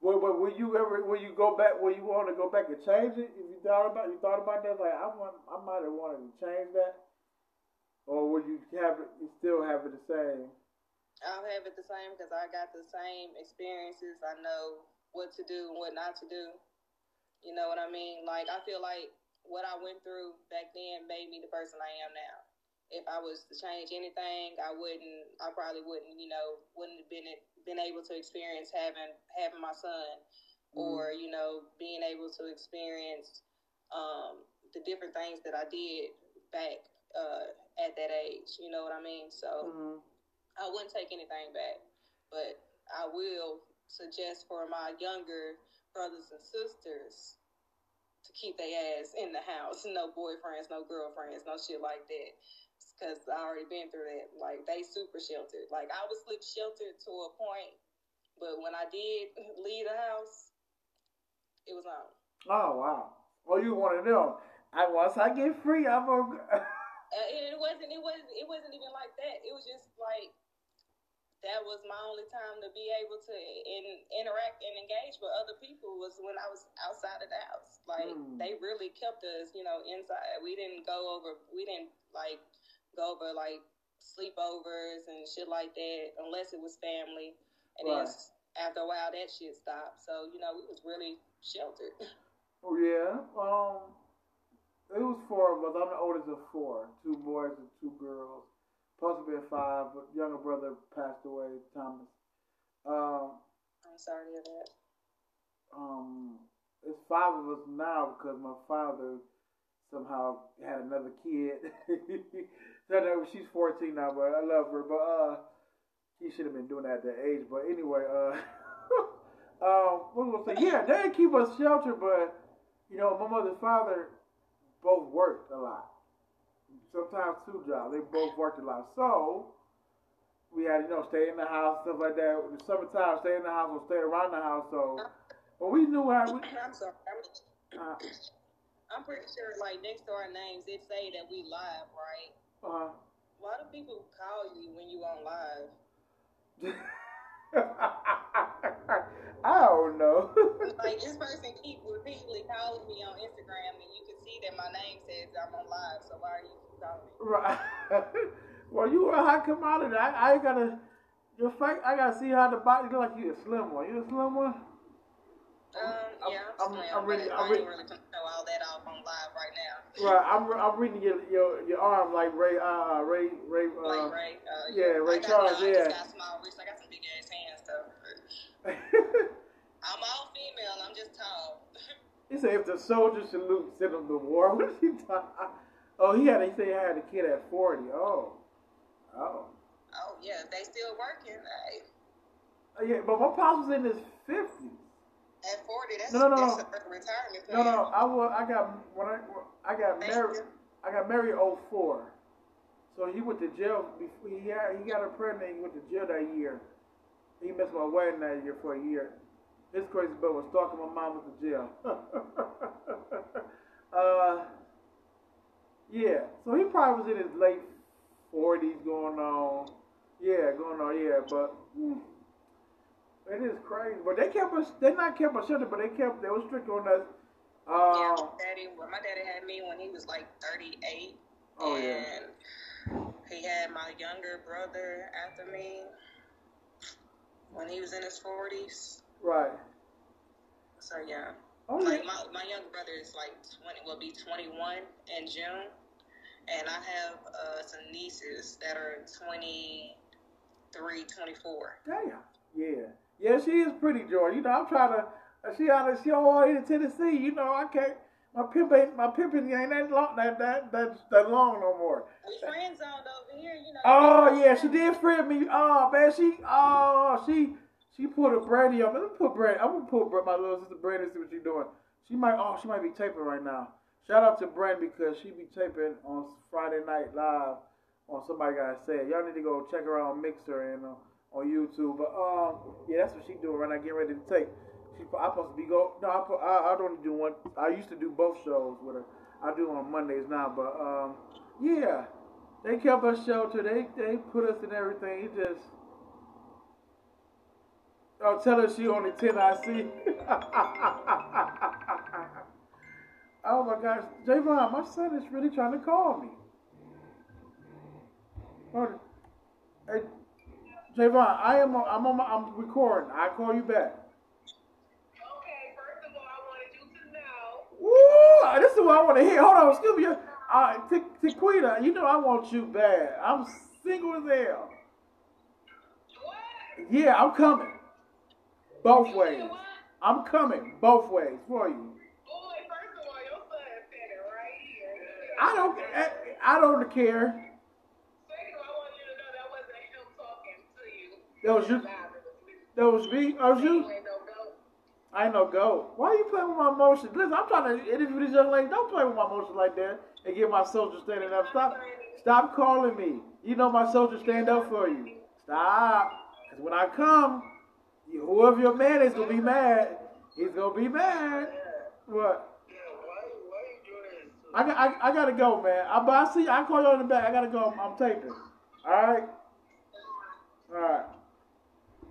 Will, will, will you ever? Will you go back? Will you want to go back and change it? If you thought about, you thought about that, like I want, I might have wanted to change that, or would you have it? You still have it the same? I'll have it the same because I got the same experiences. I know what to do and what not to do. You know what I mean? Like I feel like what I went through back then made me the person I am now. If I was to change anything, I wouldn't. I probably wouldn't. You know, wouldn't have been been able to experience having having my son, mm. or you know, being able to experience um, the different things that I did back uh, at that age. You know what I mean? So mm-hmm. I wouldn't take anything back, but I will suggest for my younger brothers and sisters to keep their ass in the house. No boyfriends, no girlfriends, no shit like that because I already been through that. Like they super sheltered. Like I was sleep sheltered to a point, but when I did leave the house, it was on. Oh wow! Well, you one of them. I once I get free, I'm gonna. uh, it wasn't. It wasn't. It wasn't even like that. It was just like that was my only time to be able to in, interact and engage with other people was when I was outside of the house. Like mm. they really kept us, you know, inside. We didn't go over. We didn't like go over like sleepovers and shit like that, unless it was family. And right. then after a while, that shit stopped. So you know, we was really sheltered. Oh yeah. Um, it was four of us. I'm the oldest of four, two boys and two girls. Supposed to be five, but younger brother passed away, Thomas. Um, I'm sorry to hear that. Um, it's five of us now because my father somehow had another kid. No, no, she's 14 now, but I love her. But uh, he should have been doing that at that age. But anyway, uh, um, what was I say? Yeah, they keep us sheltered, but you know, my mother's father both worked a lot. Sometimes two jobs. They both worked a lot. So we had, you know, stay in the house, stuff like that. In the summertime, stay in the house or stay around the house. So, but we knew how. We, I'm sorry. I'm, uh, I'm pretty sure, like next to our names, it say that we live, right? Uh, Why do people call you when you on live? I don't know. like this person keep repeatedly calling me on Instagram, and you can see that my name says I'm on live. So why are you calling me? Right. well, you are a hot commodity. I, I gotta your face. I gotta see how the body look like. You a slim one. You a slim one? Um, yeah, I'm, I'm, I'm ready. I'm really all that off on live right now. Right, I'm, I'm reading your, your your arm like Ray, uh, Ray, Ray, uh, like Ray, uh, yeah, Ray got, Charles, no, yeah. I got small wrists. I got some big ass hands though. I'm all female. I'm just tall. he said, if the soldier salute, send him to war. What is he talking? Oh, he had. He said he had a kid at forty. Oh, oh. Oh yeah, they still working. Hey. Uh, yeah, but my pops was in his fifties. At forty, that's, no, no, no, that's a retirement plan. No, no, I was, I got when I I got Thank married. You. I got married 04. So he went to jail. Before he had, he got her pregnant. He went to jail that year. He missed my wedding that year for a year. This crazy boy was stalking my mom with the jail. Uh, yeah. So he probably was in his late forties, going on. Yeah, going on. Yeah, but. Hmm, it is crazy, but they kept us. They not kept us shelter, but they kept. They were strict on us. Uh, yeah, daddy. Well, my daddy had me when he was like thirty eight. Oh and yeah. He had my younger brother after me when he was in his forties. Right. So yeah. Oh, like my my younger brother is like twenty. Will be twenty one in June, and I have uh, some nieces that are 23, 24. Damn. Yeah. Yeah, she is pretty, Joy. You know, I'm trying to. She out of she all to Tennessee. You know, I can't. My pimp ain't my pimping ain't that long that that that, that long no more. We friend zoned over here, you know. Oh yeah, she did friend me. Oh man, she oh she she put a Brandy on. me. Let me put Brandy. I'm gonna put my little sister Brandy see what she's doing. She might oh she might be taping right now. Shout out to Brandy because she be taping on Friday night live on somebody gotta say it. Y'all need to go check her out on Mixer and. Uh, on YouTube. But um, yeah, that's what she doing right now, getting ready to take. She, I supposed to be go. No, I, I, I don't do one. I used to do both shows with her. I do on Mondays now, but um, yeah, they kept us sheltered. They they put us in everything. It just. Oh, tell her she only 10 I see. oh my gosh. Javon, my son is really trying to call me. Hey, Javon, I am. I'm on. My, I'm recording. I call you back. Okay. First of all, I wanted you to know. Woo! This is what I want to hear. Hold on. Excuse me. Uh, Tequita, you know I want you bad. I'm single as hell. What? Yeah, I'm coming. Both you ways. I'm coming both ways for you. Boy, first of all, your son said it right here. I don't. I, I don't care. That was you. That was me. That was you. I ain't no go. Why are you playing with my emotions? Listen, I'm trying to interview this young lady. Don't play with my emotions like that and get my soldier standing up. Stop. Stop calling me. You know my soldier stand up for you. Stop. Because when I come, whoever your man is gonna be mad. He's gonna be mad. What? I, I, I gotta go, man. I, but I see. I call you on the back. I gotta go. I'm, I'm taping. All right. All right.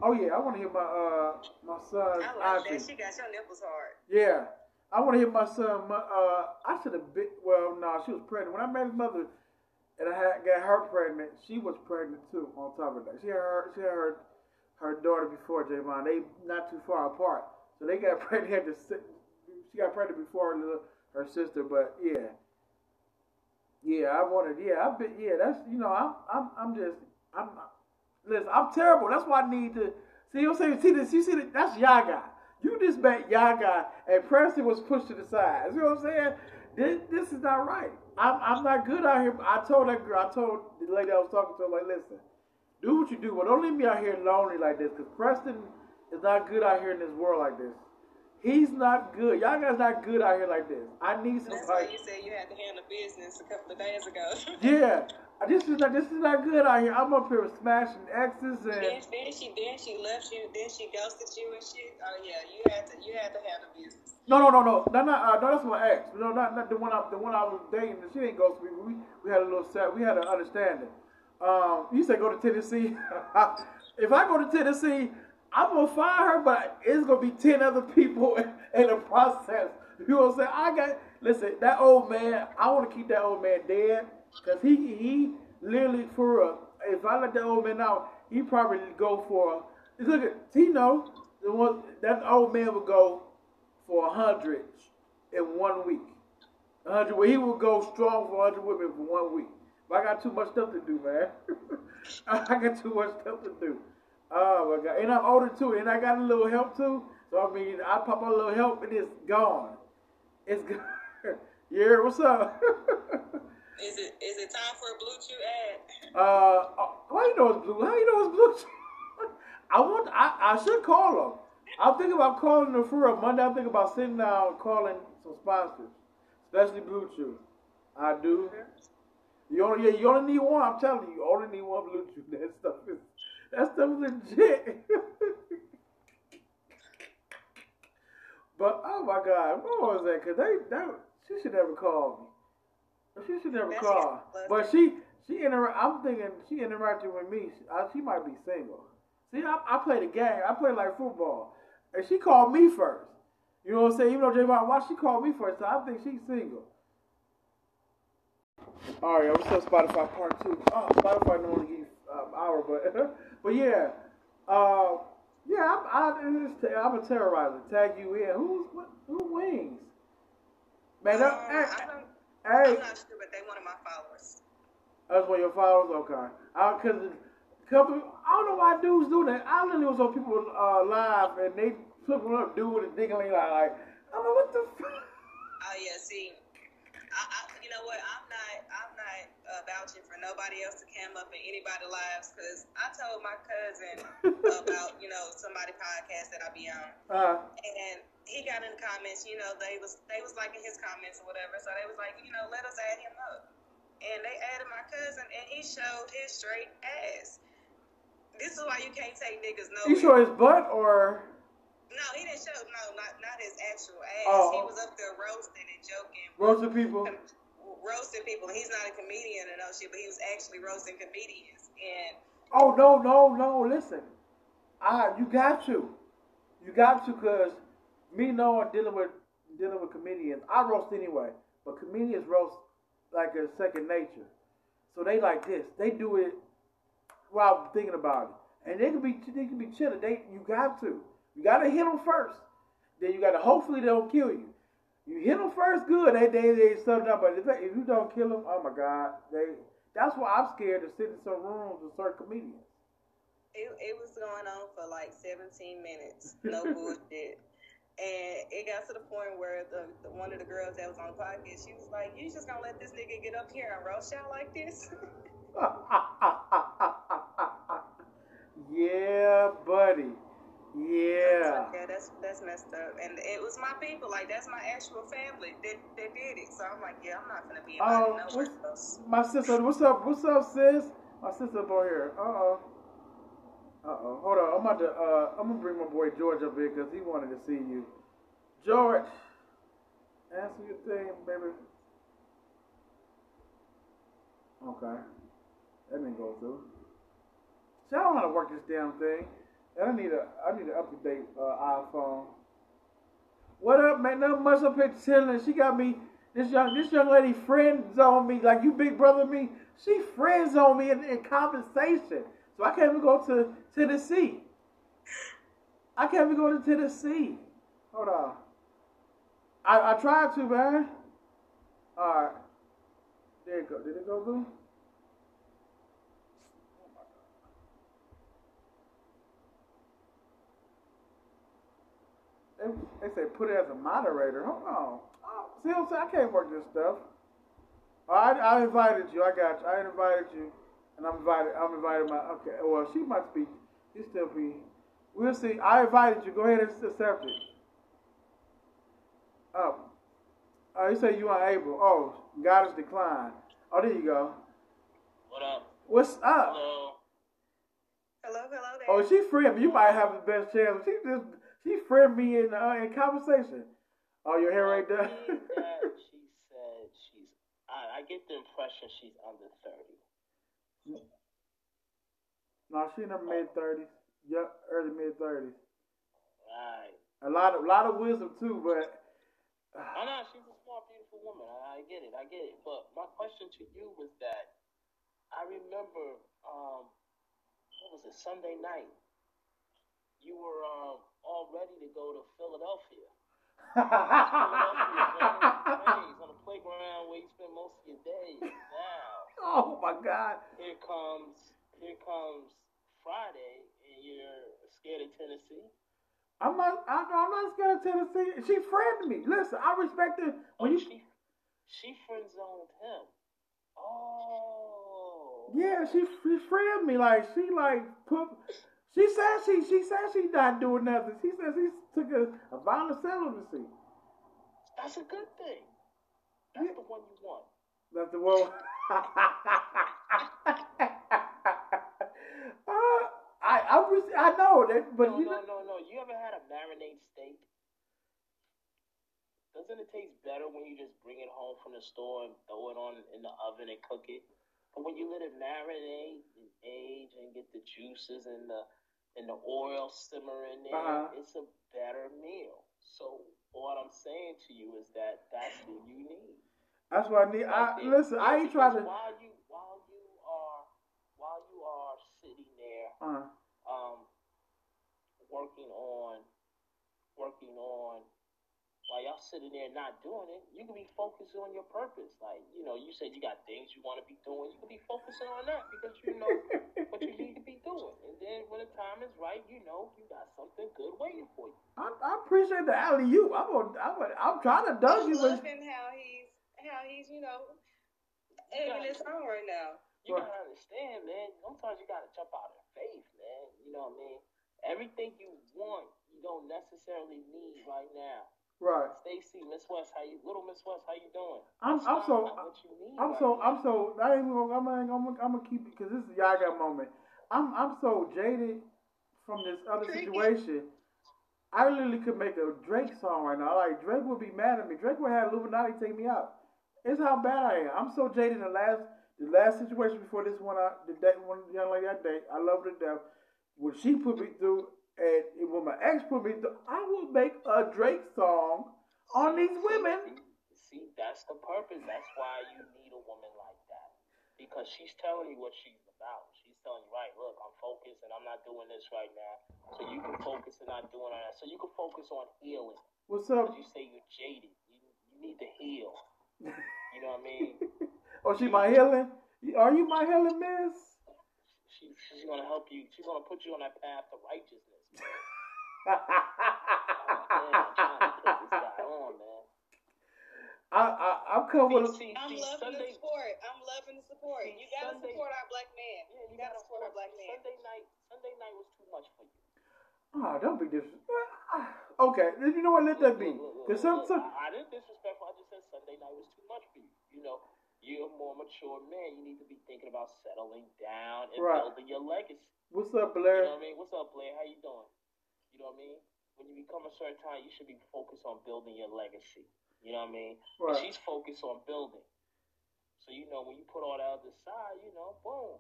Oh yeah, I want to hear my uh my son. I like that. She got your nipples hard. Yeah, I want to hear my son. My, uh, I should have been. Well, no, nah, she was pregnant when I met his mother, and I had got her pregnant. She was pregnant too. On top of that, she had her she had her her daughter before Javon. They not too far apart, so they got pregnant. Had to she got pregnant before her, her sister, but yeah. Yeah, I wanted. Yeah, I've been. Yeah, that's you know. I'm. I'm. I'm just. I'm. Listen, I'm terrible. That's why I need to see. You saying? See this? You see that? That's Yagi. You just met Yagi, and Preston was pushed to the side. You know what I'm saying? This, this is not right. I'm, I'm not good out here. I told that girl. I told the lady I was talking to. like, listen, do what you do, but don't leave me out here lonely like this. Because Preston is not good out here in this world like this. He's not good. Y'all guys not good out here like this. I need some. That's why you said you had to handle business a couple of days ago. yeah, this is not this is not good out here. I'm up here smashing exes and. Then, then she then she left you. Then she ghosted you and shit. Oh yeah, you had to you had to handle business. No no no no no not uh, no that's my ex. No not not the one I the one I was dating. She didn't ghost me. We we had a little set. We had an understanding. Um, you said go to Tennessee. if I go to Tennessee, I'm gonna find her, but it's gonna be ten other people in the process. You know what I'm saying? I got listen. That old man. I want to keep that old man dead. Cause he he literally for real. If I let that old man out, he probably go for. Look at Tino. The one that old man would go for a hundred in one week. A hundred. Well, he would go strong for hundred women for one week. But I got too much stuff to do, man. I got too much stuff to do. Oh my god! And I'm older too, and I got a little help too. So I mean, I pop a little help, and it's gone. It's gone. yeah, what's up? Is it is it time for a blue chew ad? Uh, how you know it's blue? How you know it's blue chew? I want. I, I should call them. I'm thinking about calling them for a Monday. I'm thinking about sitting down and calling some sponsors, especially Blue Chew. I do. You only yeah, you only need one. I'm telling you, you only need one Blue Chew. That stuff is that stuff is legit. but oh my God, what was that? Cause they that She should never call me. She should never call. But she she inter- I'm thinking she interacted with me. She, I, she might be single. See, I, I play the game. I play like football, and she called me first. You know what I'm saying? Even though Javon, why she called me first? So I think she's single. All right, what's up, Spotify Part Two? Oh, Spotify don't want to give um, hour, but but yeah, uh, yeah, I'm, I, I'm a terrorizer. Tag you in. Who's what, who wings? Man, um, hey, I'm not sure, but they one of my followers. That's one of your followers, okay? Because a couple, I don't know why dudes do that. I literally was on people uh, live and they flipping up, dude with a diggling like, like, I'm like, what the fuck? Oh yeah, see, I, I, you know what? I'm not, I'm not uh, vouching for nobody else to come up in anybody's lives because I told my cousin about, you know, somebody podcast that I be on, uh-huh. and he got in the comments. You know, they was they was liking his comments or whatever, so they was like, you know, let us add him up, and they added my cousin, and he showed his straight ass. This is why you can't take niggas nowhere. You show his butt or? No, he didn't show. No, not not his actual ass. Oh. He was up there roasting and joking. Roasting people. Roasting people. He's not a comedian or no shit, but he was actually roasting comedians. And oh no no no! Listen, I you got to, you got to, cause me knowing dealing with dealing with comedians, I roast anyway, but comedians roast like a second nature. So they like this. They do it while thinking about it, and they can be they can be chilling. They you got to. You gotta hit them first. Then you gotta hopefully they don't kill you. You hit them first, good. They they they something up. But if, they, if you don't kill them, oh my God, they. That's why I'm scared to sit in some rooms with certain comedians. It, it was going on for like 17 minutes, no bullshit. And it got to the point where the, the, one of the girls that was on the podcast, she was like, "You just gonna let this nigga get up here and roast y'all like this?" Ah, ah, ah, yeah, buddy. Yeah. yeah, that's that's messed up. And it was my people, like that's my actual family that, that did it. So I'm like, yeah, I'm not gonna be invited oh, nowhere else. My sister, what's up? What's up, sis? My sister up here. Uh oh. Uh oh. Hold on. I'm about to. Uh, I'm gonna bring my boy George up here because he wanted to see you. George, answer your thing, baby. Okay. That didn't go through. See, I don't know how to work this damn thing. And I need a I need an up to date uh, iPhone. What up, man? Nothing much up here chilling. She got me. This young this young lady friends on me like you big brother me. She friends on me in, in conversation. So I can't even go to Tennessee. I can't even go to Tennessee. Hold on. I, I tried to, man. Alright. There it go. Did it go through? They, they say put it as a moderator. Hold on. Oh, see saying? I can't work this stuff. I, I invited you. I got you. I invited you. And I'm invited. I'm invited my. Okay. Well, she must be. She still be. We'll see. I invited you. Go ahead and accept it. Oh. Oh, you say you unable. Oh, God has declined. Oh, there you go. What up? What's up? Hello. Hello, hello there. Oh, she's free. You might have the best chance. She just she framed me in uh, in conversation. Oh, your hair right there. she said she's. I, I, get the impression she's under thirty. No, she in her mid thirties. Yep, early mid thirties. Right. A lot of lot of wisdom too, but. Oh no, she's a smart, beautiful woman. I, I get it. I get it. But my question to you was that I remember um, what was it Sunday night you were um, all ready to go to Philadelphia. Philadelphia on the playground where you spend most of your days. Now, oh my God! Here comes, here comes Friday, and you're scared of Tennessee. I'm not. I'm not scared of Tennessee. She friended me. Listen, I respect her. When oh, you... she, she friend zoned him. Oh. Yeah, she she friended me. Like she like put she said she she said she not doing nothing. She said she took a, a violent celibacy. That's a good thing. That's yeah. the one you want. That's the one. Uh, I I was I know that, but no, you no, no, no. You ever had a marinade steak? Does doesn't it taste better when you just bring it home from the store and throw it on in the oven and cook it? But when you let it marinate and age and get the juices and the and the oil simmer in there, Uh-huh. it's a better meal. So what I'm saying to you is that that's what you need. That's what I need. I Right listen. I ain't trying to. While you while you are while you are sitting there, Uh, um, working on working on while y'all sitting there not doing it, you can be focused on your purpose. Like you know, you said you got things you want to be doing. You can be focusing on that because you know what you need to be doing. And then when the time is right, you know you got something good waiting for you. I, I appreciate the alley you. I'm gonna, I'm, gonna, I'm trying to dunk I'm you, but loving how he's how he's you know egging his own right now. You Right. gotta understand, man. Sometimes you gotta jump out of faith, man. You know what I mean? Everything you want, you don't necessarily need right now. right. Stacy, Miss West, how you? Little Miss West, how you doing? I'm, I'm not so, what you need I'm right so, now. I'm so. I ain't gonna, I'm, ain't gonna, I'm gonna keep it because this is y'all got moment. I'm, I'm so jaded from this other situation. I literally could make a Drake song right now. Like Drake would be mad at me. Drake would have Illuminati take me out. It's how bad I am. I'm so jaded. The last, the last situation before this one, I, the day, one young lady that day, I love her to death. What she put me through, and when my ex put me through, I would make a Drake song on these women. See, that's the purpose. That's why you need a woman like that. Because she's telling you what she's about. She's telling you, right, look, I'm focused and I'm not doing this right now. So you can focus and not doing that. So you can focus on healing. What's up? You say you're jaded. You, you need to heal. You know what I mean? Oh, she my healing? Are you my healing, miss? She, she's gonna help you. She's gonna put you on that path to righteousness. Man. Oh, man, I'm trying to put this guy on, man. I, I, I'm coming with a, See, see, I'm see, loving Sunday, the support. I'm loving the support. See, You gotta Sunday- support our black man. Yeah, You gotta support our black man. Sunday night, Sunday night was too much for you. oh, don't be disrespectful. Ah, ah, okay, you know what? Let that be. Look, look, look, Cause some, look, some, I, I didn't disrespectful. I just said Sunday night was too much for you. You know, you're a more mature man. You need to be thinking about settling down and Right. building your legacy. what's up, Blair? You know what I mean? What's up, Blair? How you doing? You know what I mean? When you become a certain time, you should be focused on building your legacy. You know what I mean? And Right. She's focused on building. So you know when you put all that other side, you know, boom.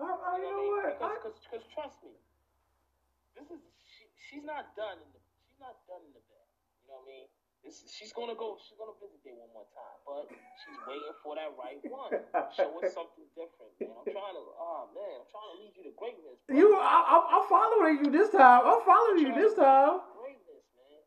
I, I, you know know what? what I I, mean? Because, because trust me, this is she, she's not done in the she's not done in the bed. You know what I mean? This, she's gonna go. She's gonna visit there one more time, but she's waiting for that right one. Show us something different, man. I'm trying to. Oh man, I'm trying to lead you to greatness. bro. you, I, I, I'm following you this time. I'm following you this time. Greatness, man.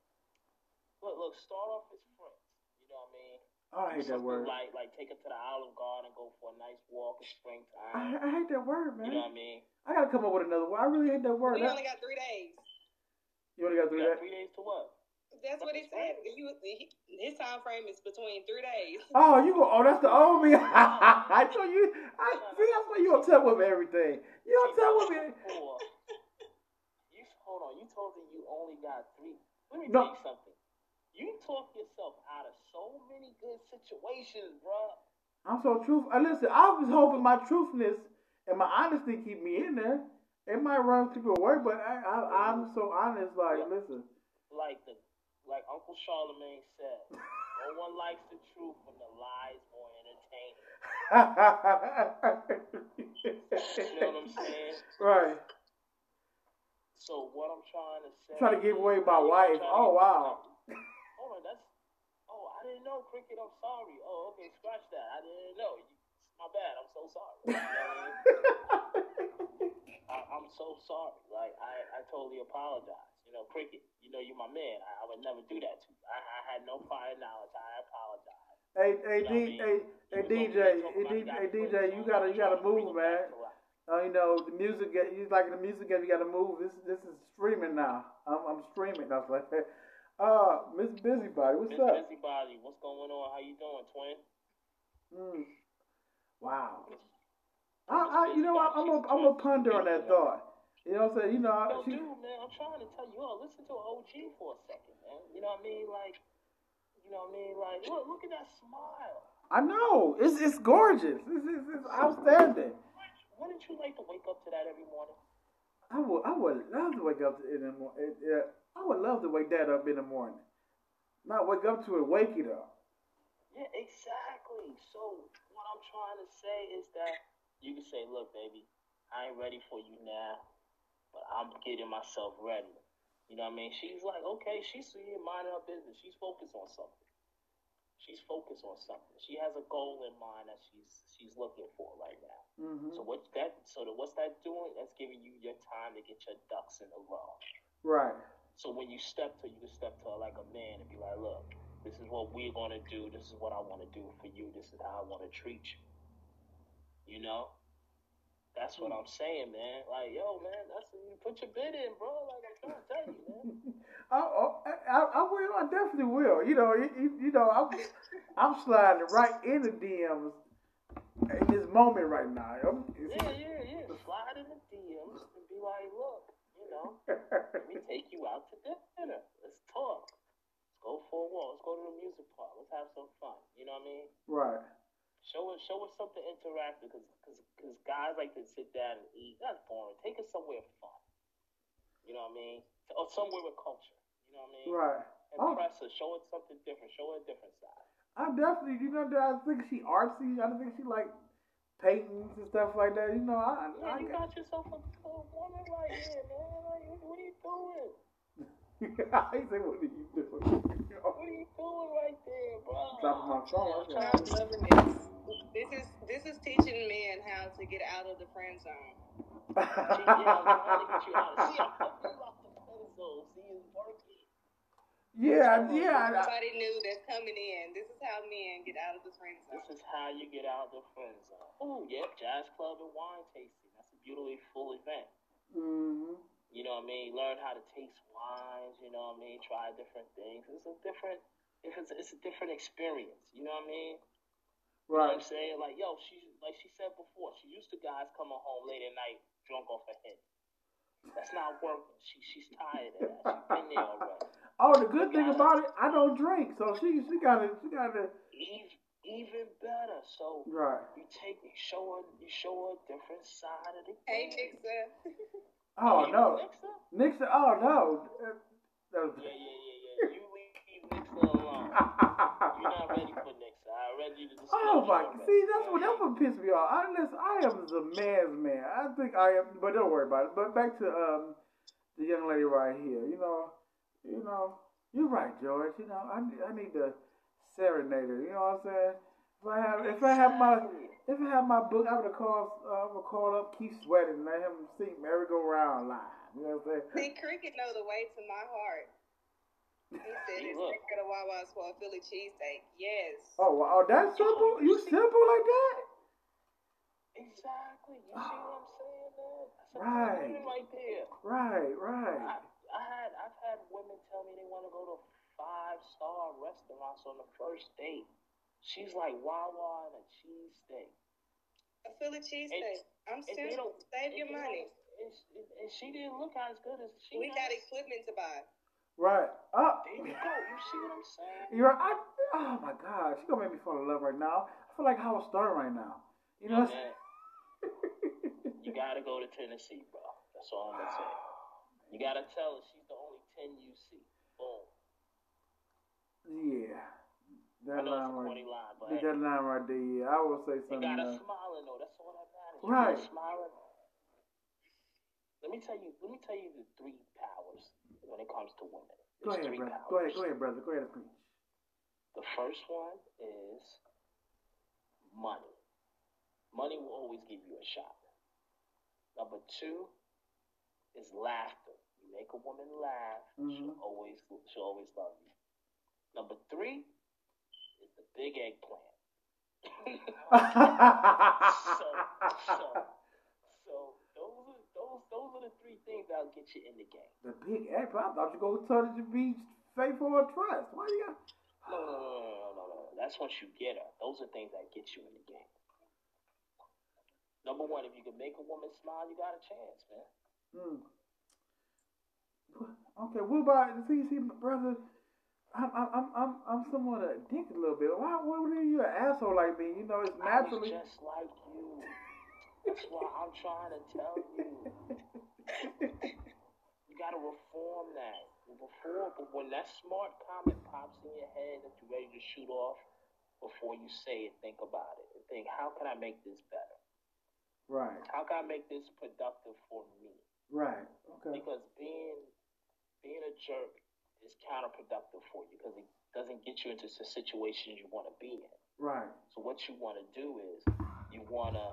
Look, look. Start off as friends. You know what I mean? I hate that word. Like, like take her to the Olive Garden and go for a nice walk in springtime. I hate that word, man. You know what I mean? I gotta come up with another word. I really hate that word. We That- only got three days. you only got to do You got that. three days to what? That's what he said. He, was- he, his time frame is between three days. Oh, you go. Oh, that's the old me. I know you. I see. That's why you on tell of everything. You on top of me. You hold on. You told me you only got three. Let me No. tell you something. You talk yourself out of so many good situations, bro. I'm so truthful. Uh, listen, I was hoping my truthness and my honesty keep me in there. It might run people away, but I, I, I'm so honest. Like, listen. Like the like Uncle Charlemagne said, no one likes the truth when the lies more entertaining. You know what I'm saying? right. So what I'm trying to say. Trying to give away my wife. Oh, wow. Hold on, that's. Oh, I didn't know, Cricket. I'm sorry. Oh, okay, scratch that. I didn't know. My bad. I'm so sorry. You know what I mean? I'm so sorry. Like I, I totally apologize. You know, Cricket. You know, you're my man. I, I would never do that to you. I, I had no prior knowledge. I apologize. hey, hey, You know D, what I hey, mean? hey, You was DJ, hey, D, about hey, you DJ, you gotta, you gotta I'm trying to move, man. back to life. Uh, you know, the music, you like the music game, you gotta move. This, this is streaming now. I'm, I'm streaming. Was like, uh, Miss Busybody, what's Miss up? Busybody, what's going on? How you doing, twin? Mm. Wow. Miss- I, I, you know, I, I'm a, I'm a ponder on that thought. You know what I'm saying? You know, I- Yo, she, dude, man, I'm trying to tell you, all listen to an OG for a second, man. You know what I mean? Like, you know what I mean? Like, look, look at that smile. I know it's it's gorgeous. It's, it's, it's outstanding. Wouldn't you like to wake up to that every morning? I would I would love to wake up in the morning. I would love to wake that up in the morning. Not wake up to it, wake it up. Yeah, exactly. So what I'm trying to say is that you can say, look, baby, I ain't ready for you now, but I'm getting myself ready. You know what I mean? She's like, okay, she's minding her business. She's focused on something. She's focused on something. She has a goal in mind that she's she's looking for right now. Mm-hmm. So what's that? So the, what's that doing? That's giving you your time to get your ducks in a row. Right. So when you step to, you can step to her like a man and be like, look, this is what we're gonna do. This is what I want to do for you. This is how I want to treat you. You know. That's what I'm saying, man. Like, yo, man, that's you put your bid in, bro. Like I'm trying to tell you, man. Oh, I, I, I will. I definitely will. You know, you, you know, I'm, I'm sliding right in the DMs in this moment right now. I'm, yeah, yeah, yeah. Slide in the DMs and be like, look, you know, let me take you out to dinner. Let's talk. Let's go for a walk. Let's go to the music park. Let's have some fun. You know what I mean? Right. Show us, show us something interactive because because guys like to sit down and eat. That's boring. Take us somewhere fun. You know what I mean? Or somewhere with culture. You know what I mean? Right. Impress oh. her. Show us something different. Show her a different side. I definitely, you know, I think she artsy. I don't think she like paintings and stuff like that. You know, I. Yeah, I, you got yourself a, a woman right here, man. Like, what are you doing? I say, what are you doing? what are you doing right there, bro? Dropping my phone. I'm loving this. This is this is teaching men how to get out of the friend zone. Yeah, yeah. Somebody knew that's coming in. This is how men get out of the friend zone. This is how you get out of the friend zone. Oh, yep, jazz club and wine tasting. That's a beautifully full event. Mm-hmm. You know what I mean? Learn how to taste wines. You know what I mean? Try different things. It's a different. It's a, it's a different experience. You know what I mean? Right. You know what I'm saying? Like, yo, she like she said before, she used to guys coming home late at night drunk off her head. That's not working. She she's tired of that. She's been there already. Oh, the good thing about it, I don't drink, so she she got to she got to. Even, even better. So right. you take you show her you show her a different side of the Hey, Nixon. Oh, no, Nixon? Nixon. Oh no. Yeah, yeah, yeah, yeah. You leave Nixon alone. You're not ready for Nixon. I ready to. Oh my! See, that's what that's what pissed me off. I, listen, I am the man's man. I think I am, but don't worry about it. But back to um the young lady right here. You know, you know, you're right, George. You know, I I need to serenade her. You know what I'm saying? If I have if I have my if I had my book, I would have called uh, I would call up Keith Sweating and let him sing Merry Go Round live. You know what I'm saying? See, Cricket know the way to my heart. He said it's Cricket of Wawa's for a Philly cheesesteak. Yes. Oh, wow. that's simple. You simple like that? Exactly. You see what I'm saying, man? Right. right there. Right, right. I, I had I've had women tell me they want to go to five star restaurants on the first date. She's like Wawa and a cheesesteak. A Philly cheesesteak. I'm simple. Save your money. And, and, she didn't look as good as she. We got equipment to buy. Right. Up. There you go. You see what I'm saying? You're. I, oh my God. She's gonna make me fall in love right now. I feel like Howard Stern right now. You know. Yeah, you gotta go to Tennessee, bro. That's all I'm gonna say. You gotta tell her she's the only ten you see. Boom. Yeah. That line right, line, but that hey, line right there, yeah. I would say something. You gotta uh, smile though. That's all that matters. Right. Smiling. Let me tell you. Let me tell you the three powers when it comes to women. Go ahead, brother. Powers. Go ahead, go ahead, brother. Go ahead and preach. The first one is money. Money will always give you a shot. Number two is laughter. You make a woman laugh, mm-hmm. she'll always she'll always love you. Number three the big eggplant. so, so, so those are those those are the three things that'll get you in the game. The big eggplant. I thought you go to the beach, faithful or trust. Why you got? No, no, no, no, no, no, no. That's once you get her. Those are things that get you in the game. Number one, if you can make a woman smile, you got a chance, man. Hmm. Okay, what about see, see, brother? I'm I'm I'm I'm somewhat a dick a little bit. Why why are you an asshole like me? You know, it's naturally just like you. That's why I'm trying to tell you. you gotta reform that. before, but when that smart comment pops in your head that you're ready to shoot off, before you say it, think about it and think, how can I make this better? Right. How can I make this productive for me? Right. Okay. Because being being a jerk is counterproductive for you because it doesn't get you into the situation you want to be in. Right. So what you want to do is you want to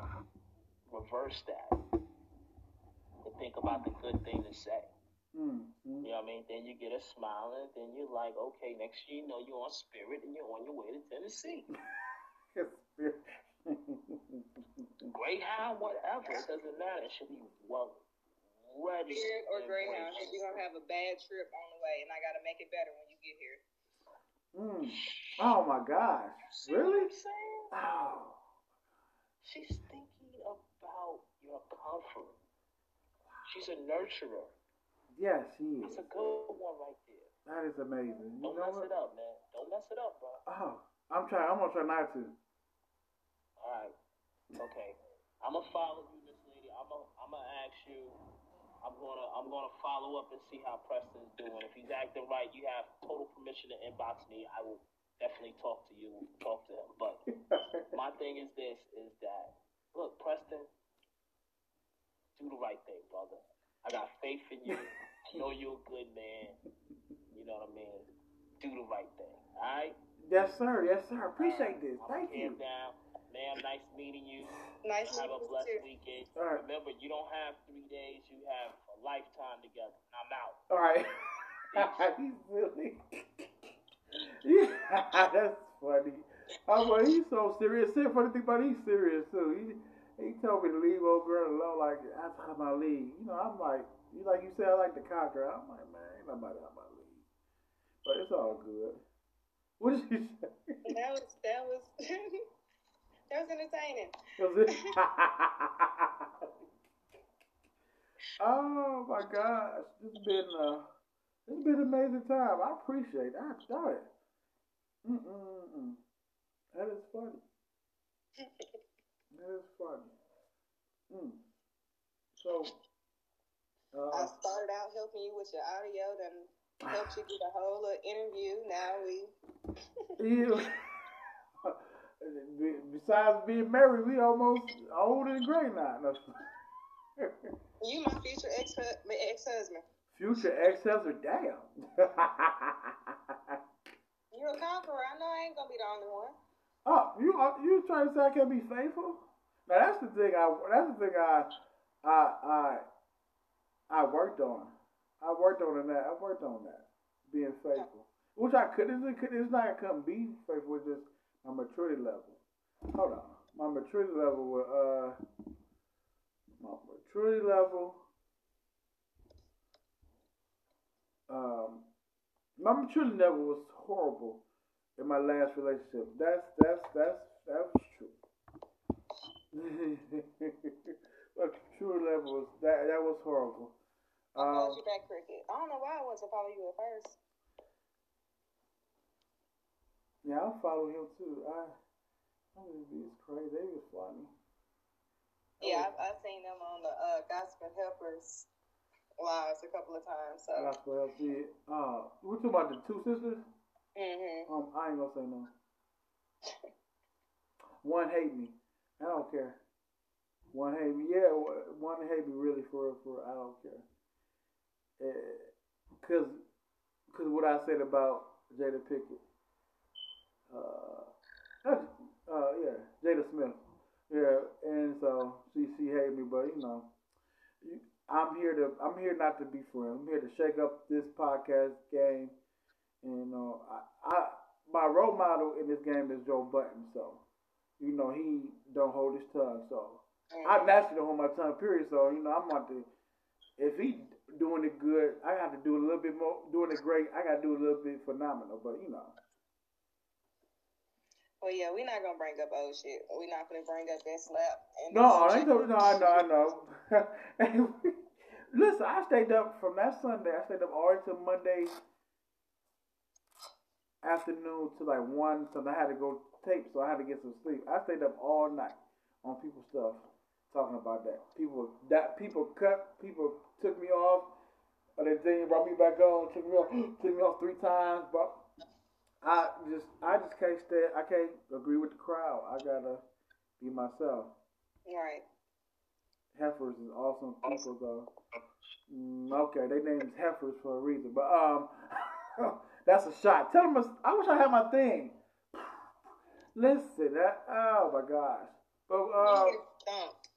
reverse that and think about the good thing to say. Mm-hmm. You know what I mean? Then you get a smile, and then you're like, okay, next year you know you're on Spirit and you're on your way to Tennessee. Greyhound, whatever, it doesn't matter. It should be well Spirit or Greyhound, because you're gonna have a bad trip on the way, and I gotta make it better when you get here. Mm. Oh my gosh. See Really? Oh. She's thinking about your comfort. She's a nurturer. Yes, she is. That's a good one right there. That is amazing. You Don't know mess what? it up, man. Don't mess it up, bro. Oh, I'm trying. I'm gonna try not to. All right. Okay. I'm gonna follow you, Miss Lady. I'm gonna I'm gonna ask you. I'm gonna I'm gonna follow up and see how Preston's doing. If he's acting right, you have total permission to inbox me. I will definitely talk to you, talk to him. But my thing is this: is that look, Preston, do the right thing, brother. I got faith in you. I know you're a good man. You know what I mean? Do the right thing. All right. yes, sir. Yes, sir. Appreciate this. I'm Thank you. down. Ma'am, nice meeting you. Nice Have a meeting you blessed too. weekend. All right. Remember, you don't have three days, you have a lifetime together. I'm out. All right. he's silly. yeah, that's funny. Oh, well, he's so serious. See, funny thing about he's serious too. He he told me to leave old girl alone. Like outside of my league. You know, I'm like, you like you said, I like to conquer. I'm like, man, ain't nobody out my league. But it's all good. What did you say? That was that was that was entertaining. Oh my gosh, has been uh, this has been an amazing time. I appreciate it. I enjoy it. Mm-mm-mm. That is funny. That is funny. Mm. So, I uh, started out helping you with your audio, then helped you get a whole little interview. Now we besides being married, we almost old and gray now. No. you my future ex ex husband. Future ex-husband, damn. You're a conqueror. I know I ain't gonna be the only one. Oh, you uh, you trying to say I can't be faithful? Now that's the thing. I that's the thing I I I I worked on. I worked on that. I worked on that being faithful, which I couldn't. it's not I couldn't be faithful. It's just my maturity level. Hold on, my maturity level was uh my maturity level. Um, my maturity level was horrible in my last relationship. That's that's that's that was true. my maturity level was that that was horrible. I followed Um, you back, cricket. I don't know why I wasn't following you at first. Yeah, I'll follow him too. I, I mean, it's crazy. They was funny. Yeah, I've, I've seen them on the uh, Gospel Helpers lives a couple of times. So, Gospel help did. Uh, we talking about the two sisters. Mm hmm Um, I ain't gonna say no. One hate me. I don't care. One hate me. Yeah, one hate me really for for. I don't care. Uh, cause, cause what I said about Jada Pinkett. Uh, uh, yeah, Jada Smith. Yeah, and so she she hate me, but you know, I'm here to I'm here not to be friends. I'm here to shake up this podcast game. And uh, I, I my role model in this game is Joe Budden, so you know he don't hold his tongue. So I naturally don't hold my tongue. Period. So you know I'm about to if he doing it good, I got to do a little bit more. Doing it great, I got to do a little bit phenomenal. But you know, Well, yeah, we're not gonna bring up old shit. We're not gonna bring up that slap. And no, I ain't no, no, I know, I know. Listen, I stayed up from that Sunday. I stayed up all the way till Monday afternoon to like one, so I had to go tape, so I had to get some sleep. I stayed up all night on people's stuff, talking about that. People that people cut, people took me off. And then they brought me back on, took me off, took me off three times, but I just I just can't stay. I can't agree with the crowd. I gotta be myself. Right. Heifers is awesome people though. Mm, okay, they named heifers for a reason, but um, that's a shot. Tell them I wish I had my thing. Listen, that oh my gosh. But uh, you get thumped.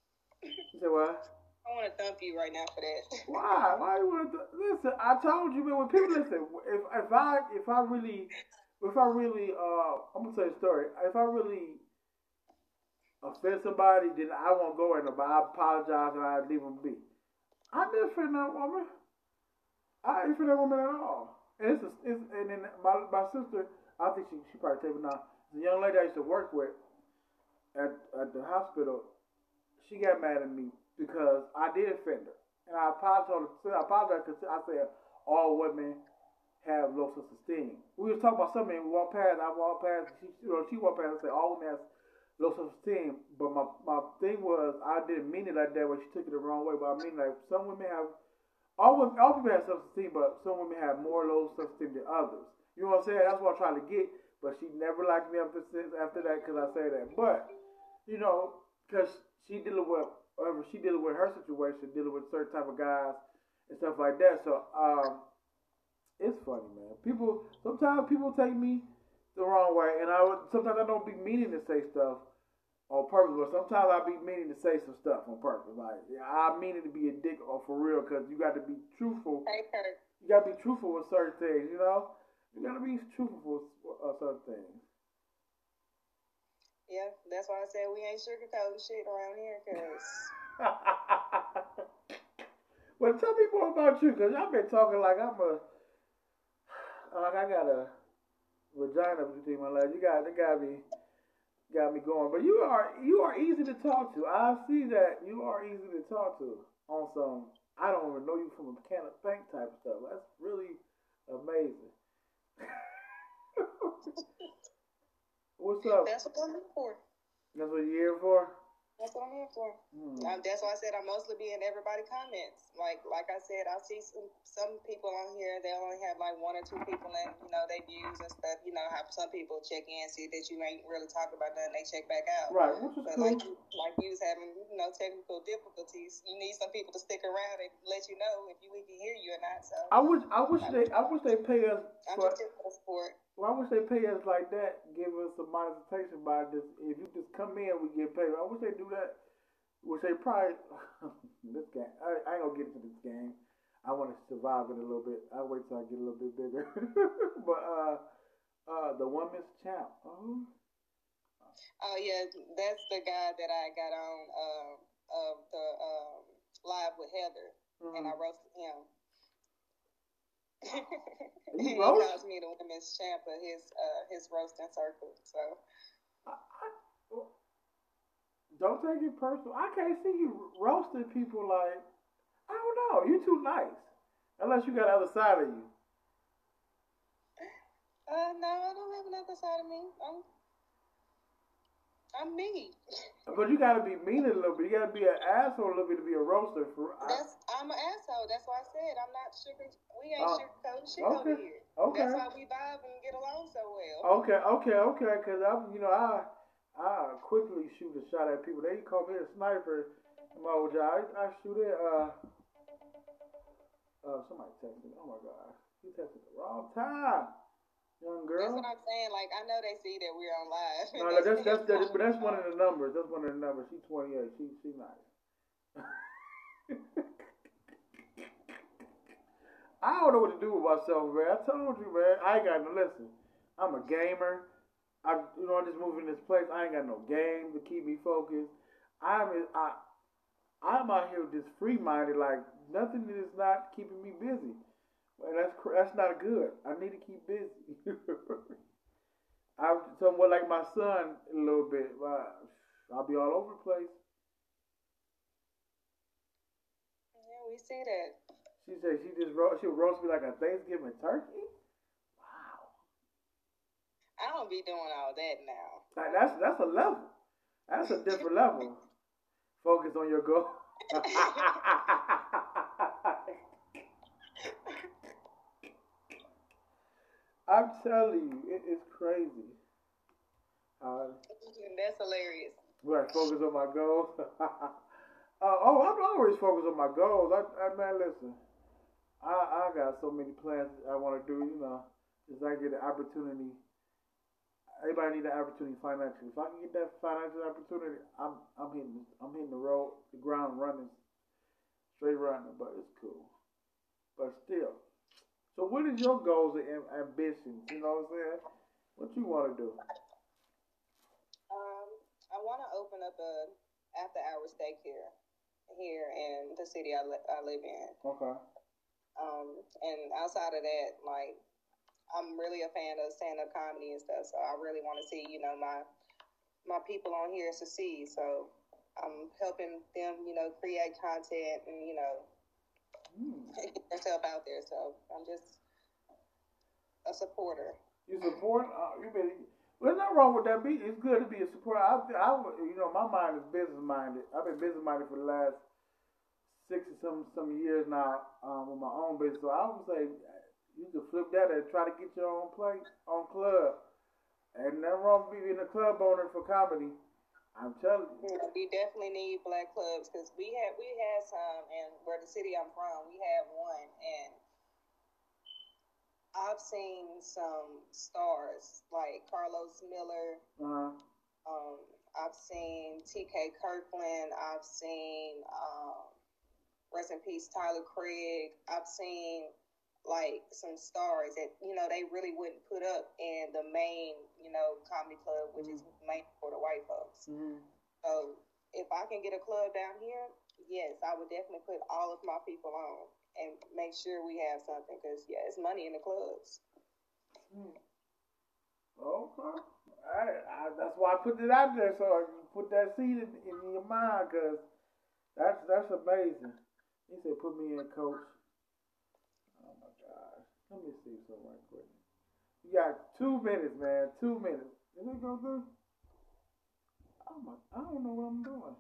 You say what? I want to thump you right now for that. Why? Why you want to? Listen, I told you, man. When people listen, if if I if I really if I really uh I'm gonna tell you a story. If I really offend somebody, then I won't go in. But I apologize and I leave them be. I didn't offend that woman. I didn't offend that woman at all. And it's, a, it's and then my my sister, I think she she probably me now. The young lady I used to work with at at the hospital, she got mad at me because I did offend her, and I apologized. I apologized because I said all women have low self esteem. We was talking about something. We walked past. I walked past. She, you know, she walked past and said all women have low self esteem. But my my thing was I didn't mean it like that. But she took it the wrong way. But I mean like some women have all women, all people have self esteem, but some women have more low self esteem than others. You know what I'm saying? That's what I'm trying to get. But she never liked me after after that because I say that. But you know, because she dealing with whatever she dealing with her situation, dealing with certain type of guys and stuff like that. So um, it's funny, man. People sometimes people take me the wrong way, and I would sometimes I don't be meaning to say stuff on purpose, but sometimes I be meaning to say some stuff on purpose. Like yeah, I mean it to be a dick or for real, because you got to be truthful. Kurt. You got to be truthful with certain things, you know. You got to be truthful with uh, certain things. Yeah, that's why I said we ain't sugarcoating shit around here, cause. well, tell me more about you, cause y'all been talking like I'm a, like I got a vagina between my legs. You got, they got me got me going. But you are you are easy to talk to. I see that you are easy to talk to on some. I don't even know you from a can of paint type of stuff. That's really amazing. What's up? That's what I'm here for. That's what you're here for. That's what I'm here for. Hmm. Um, that's why I said I mostly be in everybody comments. Like like I said, I see some some people on here. They only have like one or two people in, you know, they views and stuff. You know, how some people check in, see that you ain't really talking about nothing, they check back out. Right, But cool. like you, like you was having, you know, technical difficulties. You need some people to stick around and let you know if you we can hear you or not. So I wish I wish they I wish they pay us I'm for just here for the sport. I wish they pay us like that, give us some monetization by this if you just come in we get paid. I wish they do that. Which they probably this game I, I ain't gonna get into this game. I wanna survive it a little bit. I'll wait till I get a little bit bigger. but uh uh the women's champ. Oh, Oh yeah, that's the guy that I got on um of the um live with Heather, and I mhm. roasted him. He calls me the women's champ of his uh his roasting circle. So I, I, don't take it personal. I can't see you roasting people like I don't know. You're too nice. Unless you got the other side of you. uh no, I don't have another side of me. I'm I'm mean. But you gotta be mean a little bit. You gotta be an asshole a little bit to be a roaster. For I, That's I'm an asshole. That's why I said I'm not sugar. We ain't Oh, sugarcoating shit okay, over here. okay. That's why we vibe and get along so well. okay, okay, okay. Because I'm, you know, I I quickly shoot a shot at people. They call me a sniper. My old job. I, I shoot it. Uh, uh, somebody texted me. Oh my god, he texted the wrong time, young That's what I'm saying. Like I know they see that we're on live. No, no, that's that's that, but that's one of the numbers. That's one of the numbers. She's 28. She she nice. I don't know what to do with myself, man. I told you, man. I ain't got no listen. I'm a gamer. I you know I'm just moved in this place. I ain't got no game to keep me focused. I'm I I'm out here just free minded. Like nothing is not keeping me busy. And that's that's not good. I need to keep busy. I'm somewhat like my son a little bit. I'll be all over the place. Yeah, we see that. She said she just ro- she'll roast me like a Thanksgiving turkey. Wow, I don't be doing all that now. like that's that's a level. That's a different level. Focus on your goal. I'm telling you, it is crazy. Uh, That's hilarious. right, focus on my goals. uh, oh, I'm always focused on my goals. I, I man, listen, I I got so many plans I want to do. You know, if I get an opportunity, everybody need an opportunity financially. If I can get that financial opportunity, I'm I'm hitting I'm hitting the road, the ground running, straight running. But it's cool. But still, so what is your goals and am- ambitions? You know what I'm saying? What you want to do? Um, I want to open up a after hours daycare here in the city I, li- I live in. Okay. Um, and outside of that, like, I'm really a fan of stand up comedy and stuff. So I really want to see, you know, my my people on here succeed. So I'm helping them, you know, create content and you know Get themselves out there. So I'm just a supporter. You support? Uh, you been. There's nothing wrong with that. Be it's good to be a supporter. I, I, you know, my mind is business minded. I've been business minded for the last six or some some years now um, with my own business. So I would say you can flip that and try to get your own place on club. And nothing wrong with being a club owner for comedy. I'm telling you. We definitely need black clubs because we had we had some, and where the city I'm from, we had one, and I've seen some stars like Carlos Miller. Uh-huh. Um, I've seen T.K. Kirkland. I've seen um, rest in peace Tyler Craig. I've seen like some stars that you know they really wouldn't put up in the main you know comedy club, which is main for the white folks. hmm So if I can get a club down here, yes, I would definitely put all of my people on and make sure we have something because yeah, it's money in the clubs. Okay. I, I, that's why I put it out there so I can put that seed in, in your mind because that's that's amazing. He said, "Put me in, coach." My gosh. Let me see something right quick. You got two minutes, man. Two minutes. Is it go through? Oh my! I don't know what I'm doing.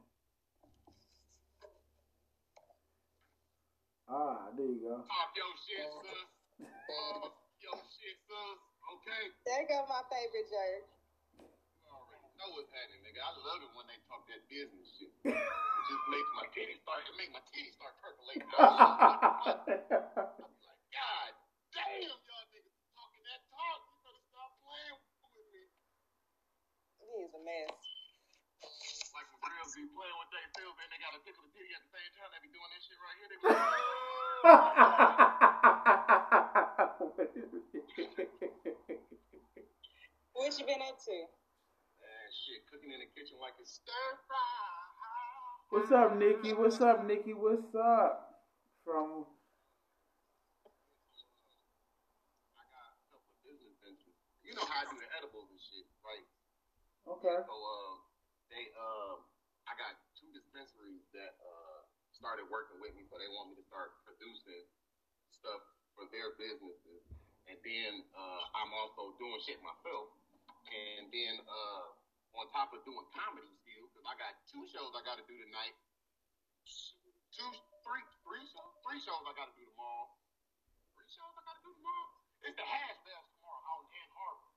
Ah, there you go. Pop your shit, sis. Pop your shit, sis. Okay? There go my favorite jerk. You already know what's happening, nigga. I love it when they talk that business shit. It just makes my titties start, it make my titties start percolating. I love it. I'm like, God damn, y'all niggas talking that talk. You better stop playing with me. He is a mess. Like when girls be playing with their pills and they gotta tickle the titty at the same time, they be doing this shit right here. They be What you been up to? man, shit, cooking in the kitchen like it's stir fry. What's up, Nikki? What's up, Nikki? What's up? From I got a couple of business ventures. You know how I do the edibles and shit, right? okay. So uh, they um, I got two dispensaries that uh started working with me, so they want me to start producing stuff for their businesses, and then uh, I'm also doing shit myself, and then uh, on top of doing comedy still, because I got two shows I got to do tonight, two, three, three shows, three shows I got to do tomorrow, three shows I got to do tomorrow. It's the hash bash tomorrow out in Ann Arbor.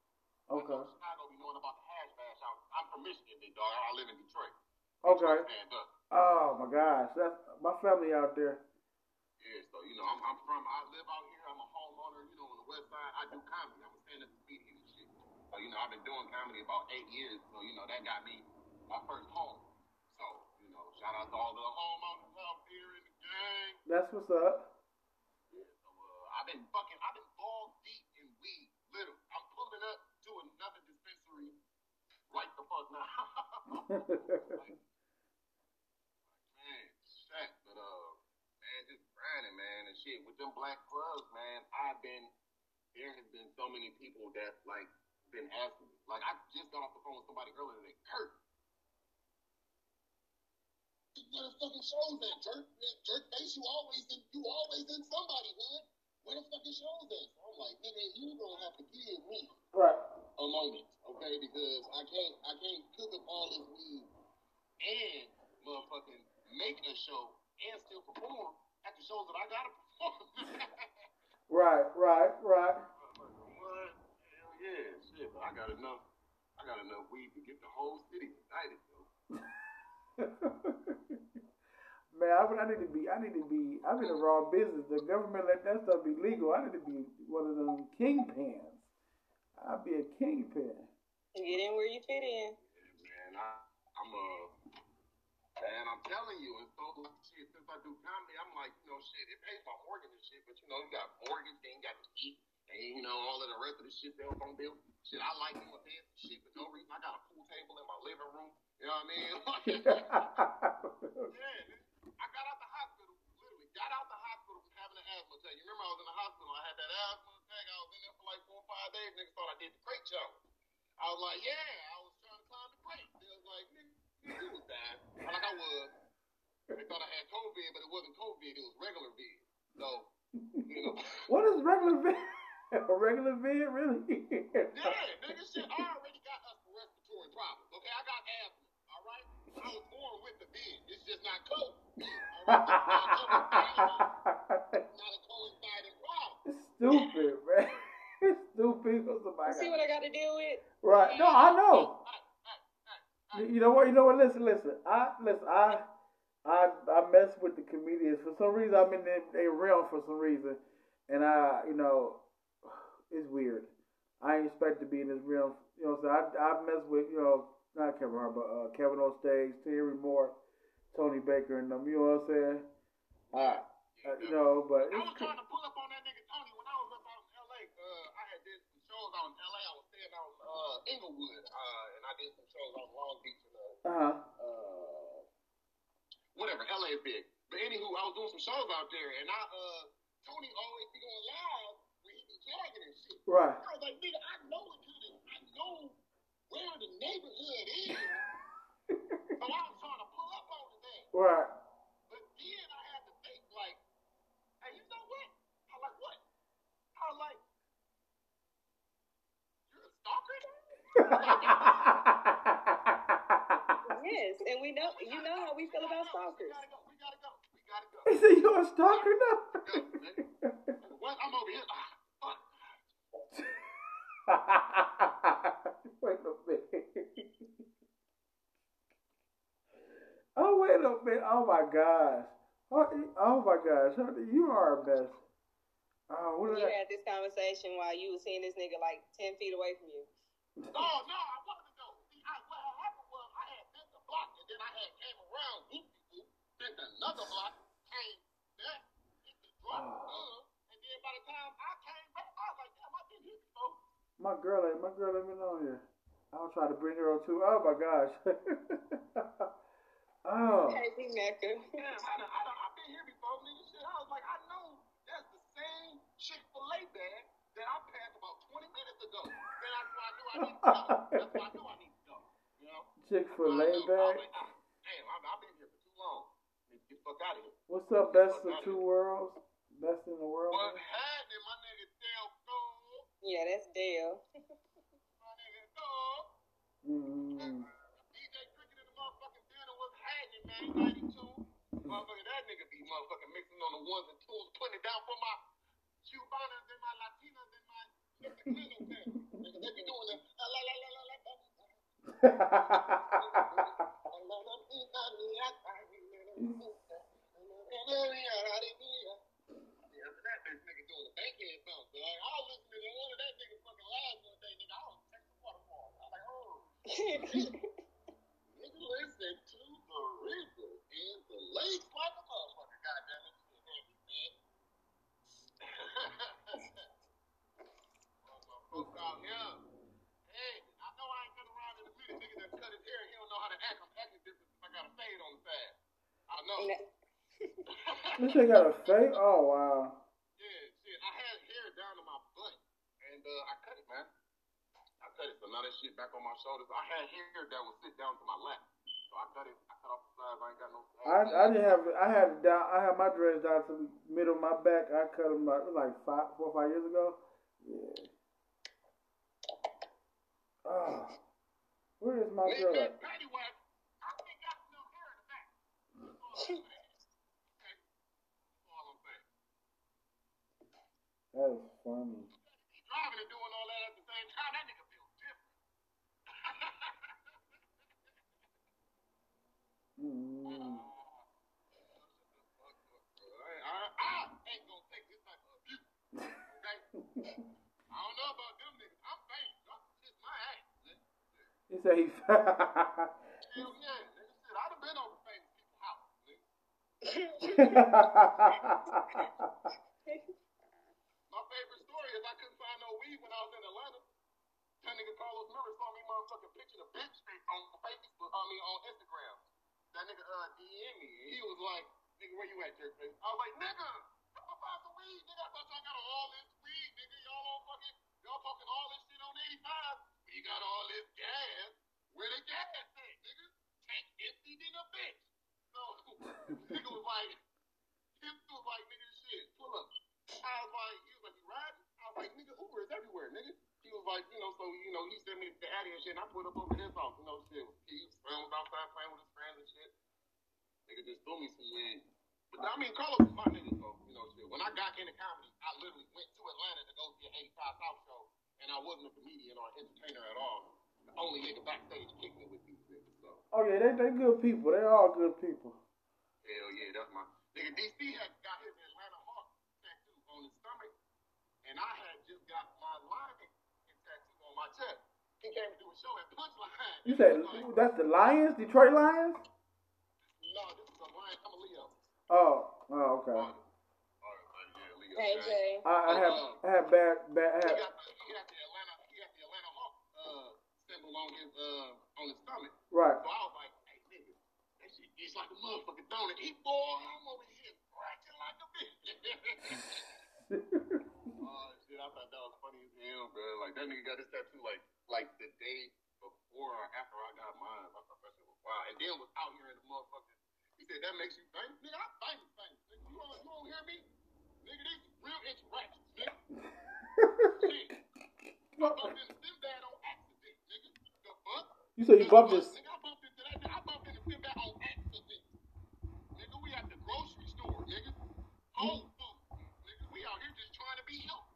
Okay. Chicago be knowing about the hash bash. I'm from Michigan, big dog. I live in Detroit. Okay. Oh my gosh, that's my family out there. Yeah, so you know, I'm, I'm from. I live out here. I'm a homeowner. You know, on the west side, I do comedy. I'm a stand-up comedian and shit. So you know, I've been doing comedy about eight years. So you know, that got me my first home. So you know, shout out to all the homeowners out here in the gang. That's what's up. Yeah, so uh, I've been fucking. I've been ball deep in weed. Literally, I'm pulling up to another dispensary right the fuck now. man, shit. But uh, man, just grinding, man, and shit. With them black clubs, man, I've been. There has been so many people that like been asking me. Like I just got off the phone with somebody earlier today. Kurt. Where the fucking shows at, Jerk? Jerk face, you always in, you always in somebody hood. Where the fucking shows at? So I'm like, nigga, you gonna have to give me right. A moment, okay? Because I can't I can't cook up all this weed and motherfucking make a show and still perform at the shows that I gotta perform. Right. Right. Right. what? Yeah, shit, but I got enough. I got enough weed to get the whole city united, though. Man, I, I need to be. I need to be. I'm in the wrong business. The government let that stuff be legal. I need to be one of them kingpins. I'll be a kingpin. Get in where you fit in. Man, I, I'm uh, man, I'm telling you, and so shit. Since I do comedy, I'm like, you know, shit. It pays my mortgage and shit, but you know, you got mortgage, then you got to eat, and you know, all of the rest of the shit they was gonna build. Shit, I like doing fancy shit for no reason. I got a pool table in my living room. You know what I mean? yeah, man. I got out the hospital, literally got out the hospital from having an asthma attack. You remember I was in the hospital, I had that asthma attack, I was in there for like four or five days, niggas thought I did the crate jump. I was like, yeah, I was trying to climb the crate. They was like, nigga, you was bad. Like I was. They thought I had COVID, but it wasn't COVID, it was regular vid. So, you know. what is regular vid? a regular vid, really? Yeah, nigga, shit, I already got us respiratory problems. Okay, I got asthma. All right, I was born with the vid. It's just not COVID. All right, it's not a coinciding problem. Stupid, man. It's Stupid. Somebody See what I got to deal with? Right. No, I know. You know what? You know what? Listen, listen. I listen. I, I, I mess with the comedians for some reason. I'm in their, realm for some reason, and I, you know, it's weird. I ain't expect to be in this realm. You know, so I, I mess with you know not Kevin Hart, but uh, Kevin on stage, Terry Moore, Tony Baker, and them. You know what I'm saying? Uh, you know, but I was trying to pull up on that nigga Tony when I was up out in LA. Uh, I had did some shows out in LA. I was staying out in uh, Inglewood, uh, and I did some shows in Long Beach and uh, uh huh. uh, whatever. LA is big. But anywho, I was doing some shows out there, and I uh, Tony always be going live when he be jogging and shit. Right. I was like, nigga, I know it this. I know where the neighborhood is. so I was trying to pull up on the thing. Right. But then I had to think like, hey, you know what? I like what? I was like, you're a stalker now? Yes, and we know you know how we feel about We stalkers. gotta go. We gotta go. We gotta go. he said, "You're a stalker now." Go. What? I'm over here. Ah, wait a minute. oh wait a minute. Oh my gosh. Oh, oh my gosh. You are a mess. Oh, what You had this conversation while you were seeing this nigga like ten feet away from you. No, no, I wanted to go. See, I, what had happened was I had bent the block, and then I had came around, whoop, whoop, bent another block, came back, hit the drop, uh, and then by the time I came back, I was like, damn, I been here before. My girl ain't. My girl ain't been on here. I'll try to bring her on too. Oh my gosh. oh. Crazy Mecca. Damn, I done, I done, I've been here before, nigga. Shit, I was like, I know that's the same Chick Fil A bag that I passed about 20 minutes ago. Chick Fil I A knew. I was bag. like, damn, I've, I've been here for too long. Get the fuck out of here. What's up, best of two worlds? Best in the world. What man? happened, my nigga Dale Gold? Yeah, that's Dale. My nigga Dog. Mm. DJ Cricket in the motherfucking building was hanging, man. 92. Motherfucker, that nigga be motherfucking mixing on the ones and twos, putting it down for my Cubanas and my Latinas Nigga, listen to the river and the like a motherfucker. Goddamn it. Shit, man, you man. Motherfuckers out here. Hey, I know I ain't been around in a minute. Nigga that cut his hair, he don't know how to act. I'm acting different if I got a fade on the side. I know. This thing got a fake. Oh wow. Yeah, shit. I had hair down to my butt, and uh, I cut it, man. I cut it, so now that shit back on my shoulders. I had hair that would sit down to my lap, so I cut it. I cut off the sides. I ain't got no. I I didn't have I had it down. I had my dreads down to the middle of my back. I cut them like like five, four or five years ago. Yeah. Oh, where is my girl? that was funny. Driving and doing all that at the same time, that nigga feels mm-hmm. different. mm. He said he. My favorite story is I couldn't find no weed when I was in Atlanta. That nigga Carlos Miller saw me motherfucking picture the bitch on Facebook, I mean on Instagram. That nigga uh DM me and he was like, nigga, where you at, jerk? I was like, nigga, come find some weed, nigga. I thought y'all got all this weed, nigga. Y'all all fucking y'all talking all this shit on 85. We got all this gas. Where the gas at, nigga? Tank emptied in a bitch. Nigga was like, him was like, nigga, shit, pull up. I was like, he was like, you riding? I was like, nigga, Uber is everywhere, nigga. He was like, you know, so, you know, he sent me the Addy and shit, and I put up over his house, you know, shit. He was, outside playing with his friends and shit. Nigga just threw me some weed. But I mean, Carlos was my nigga, so, you know, shit. When I got into comedy, I literally went to Atlanta to go see an 85 South show, and I wasn't a comedian or entertainer at all. The only nigga backstage kicking it with so. Oh yeah, they they good people. They all good people. Hell yeah, that's my nigga. DC had got his Atlanta Hawk tattoo on his stomach, and I had just got my lion tattoo on my chest. He came to do a show at Punchline. You said like, that's the Lions, Detroit Lions. no, this is a lion. I'm a Leo. Oh, oh okay. Oh, all right, yeah, Leo. Hey. Jay. I, I have I have bad bad. I have, got the, he got the Atlanta, he got the Atlanta Hawk uh, on his uh on his stomach. right. So I was like, hey nigga, that shit like a motherfucking donut. He boy, I'm over here scratching like a bitch. Oh shit, I thought that was funny as hell, bro. Like that nigga got his tattoo like like the day before or after I got mine. I thought that shit was wild. And then was out here in the motherfucker. He said that makes you. Nigga, famous. Nigga, you don't, you don't hear me? Nigga, these real ratchets, nigga. Shit. I bumped into Sinbad on accident, nigga. The fuck? You said you bumped this. Nigga, I bumped into that. I bumped on accident. Nigga, we at the grocery store, nigga. Whole food. Nigga, we out here just trying to be healthy.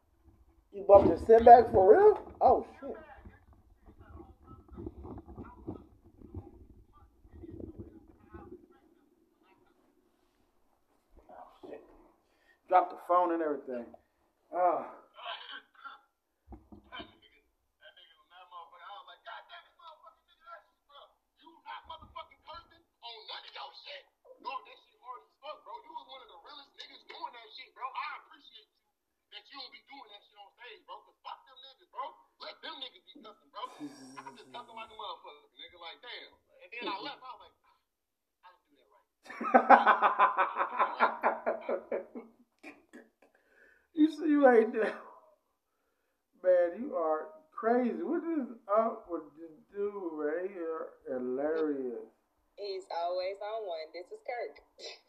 You bumped your setback for real? Oh shit. Oh shit. Dropped the phone and everything. Ah. That nigga, that nigga was that motherfucker. I was like, God damn it, motherfucker, nigga, that shit, bro. You not motherfucking cursing on none of your shit. Bro, that shit hard as fuck, bro. You was one of the realest niggas doing that shit, bro. I appreciate you that you don't be doing that shit on stage, bro. Cause fuck them niggas, bro. Let them niggas be cussing, bro. I was just cussing like a motherfucker, nigga. Like, damn. And then I left, I was like, I didn't do that right. you see, you ain't there. Man, you are crazy. What is up with this dude right here? Hilarious. He's always on one. This is Kirk.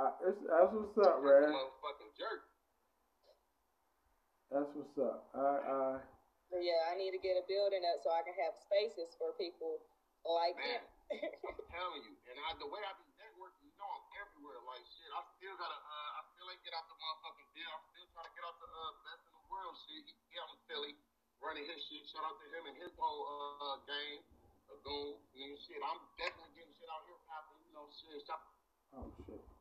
That's what's up, You're man. motherfucking jerk. That's what's up. I, I, But yeah, I need to get a building up so I can have spaces for people like Man. him. I'm telling you, and I, the way I be networking, you know, I'm everywhere. Like shit, I still gotta, uh, I still ain't get out the motherfucking deal. I'm still trying to get out the uh, best in the world shit. He, he out in Philly, running his shit. Shout out to him and his whole uh, game, a goon, nigga. Shit, I'm definitely getting shit out here popping. You know, shit. Shout oh shit.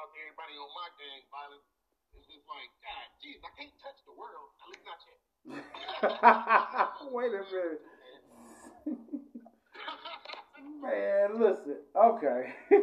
Out to everybody on my gang, violence. It's just like, God, jeez, I can't touch the world. At least not yet. Wait a minute. Man, listen. Okay.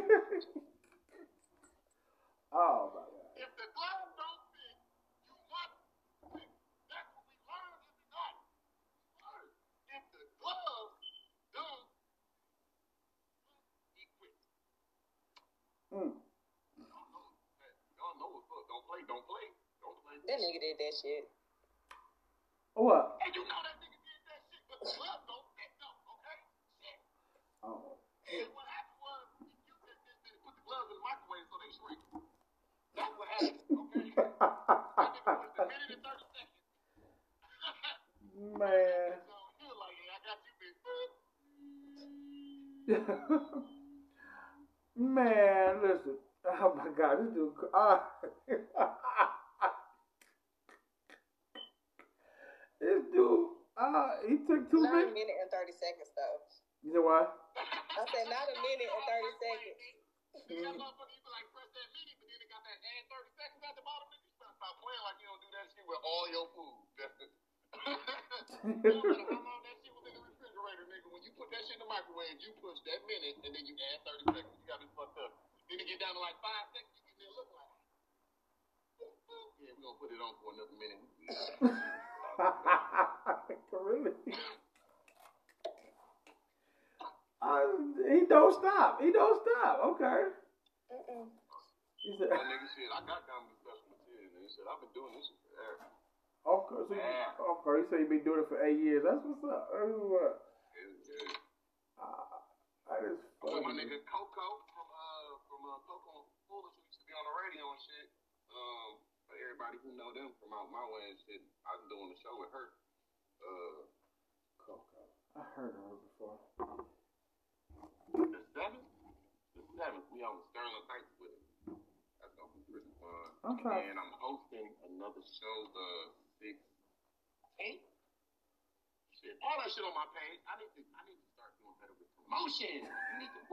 all that shit on my page. I need to, I need to start doing better with promotion. You need to.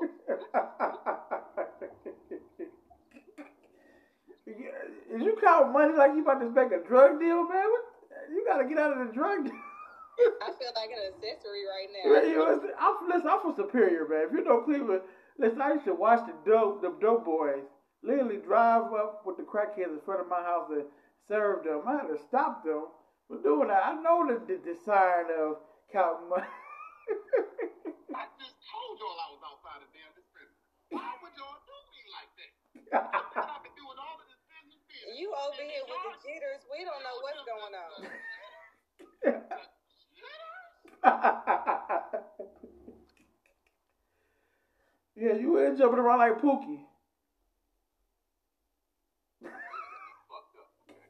Is you count money like you about to make a drug deal, man? What? You gotta get out of the drug deal. I feel like an accessory right now. You I'm, listen, I'm from Superior, man. If you know Cleveland, listen, I used to watch the dope, the dope boys literally drive up with the crackheads in front of my house and serve them. I had to stop them from doing that. I know the, the, the sign of counting money. I just told y'all I was outside of damn dispensary. Why would y'all do me like that? I thought I've been doing all of this business business. You over here with the jitters. We don't know what's going on. yeah, you were jumping around like Pookie. Fucked up. Okay?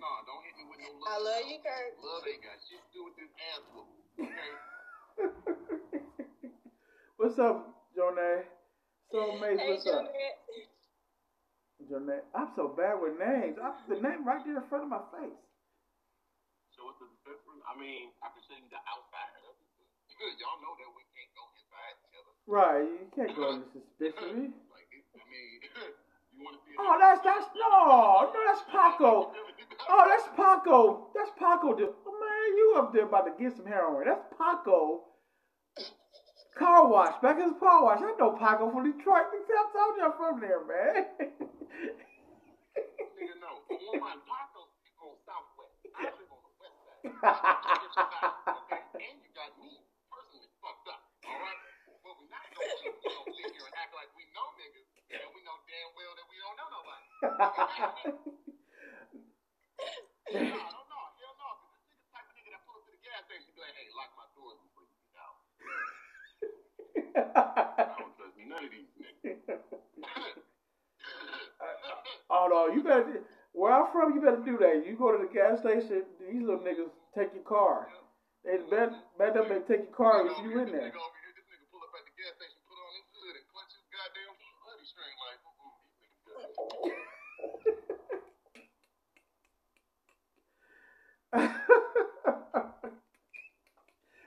No, don't hit me with no love. I love you, Kurt. Love ain't got shit to do with this ass whoop. Okay? what's up, Jonay? Soulmates, Hey, what's up? Jonay, I'm so bad with names. I, the name right there in front of my face. So what's the difference? I mean, I can show you the outside of it. but Y'all know that we can't go inside each other. Right, you can't go in the dispensary. Like, I mean, you want to see Oh, that's that's no, no, that's Paco. Oh, that's Paco. That's Paco. dude. Oh man, you up there about to get some heroin? That's Paco. Car wash, back in his car wash. I know Paco from Detroit. I told you I'm from there, man. Nigga, no. For one, my Paco's on Southwest. I live on the West Side. okay? And you got me personally fucked up. All right? But we're not gonna keep, you know, sit here and act like we know niggas and we know damn well that we don't know nobody. No, no, no, hell no. This nigga type of nigga that pull up to the gas station be like, hey, lock my doors before you get out. I don't trust none of these niggas. Uh, oh no, you better. Where I'm from, you better do that. You go to the gas station. These little niggas take your car. They bet bet them they take your car if you in there. This nigga over here, this nigga pull up at the gas station, put on his hood, and clutch his goddamn hoodie string like, ooh, ooh, these niggas good.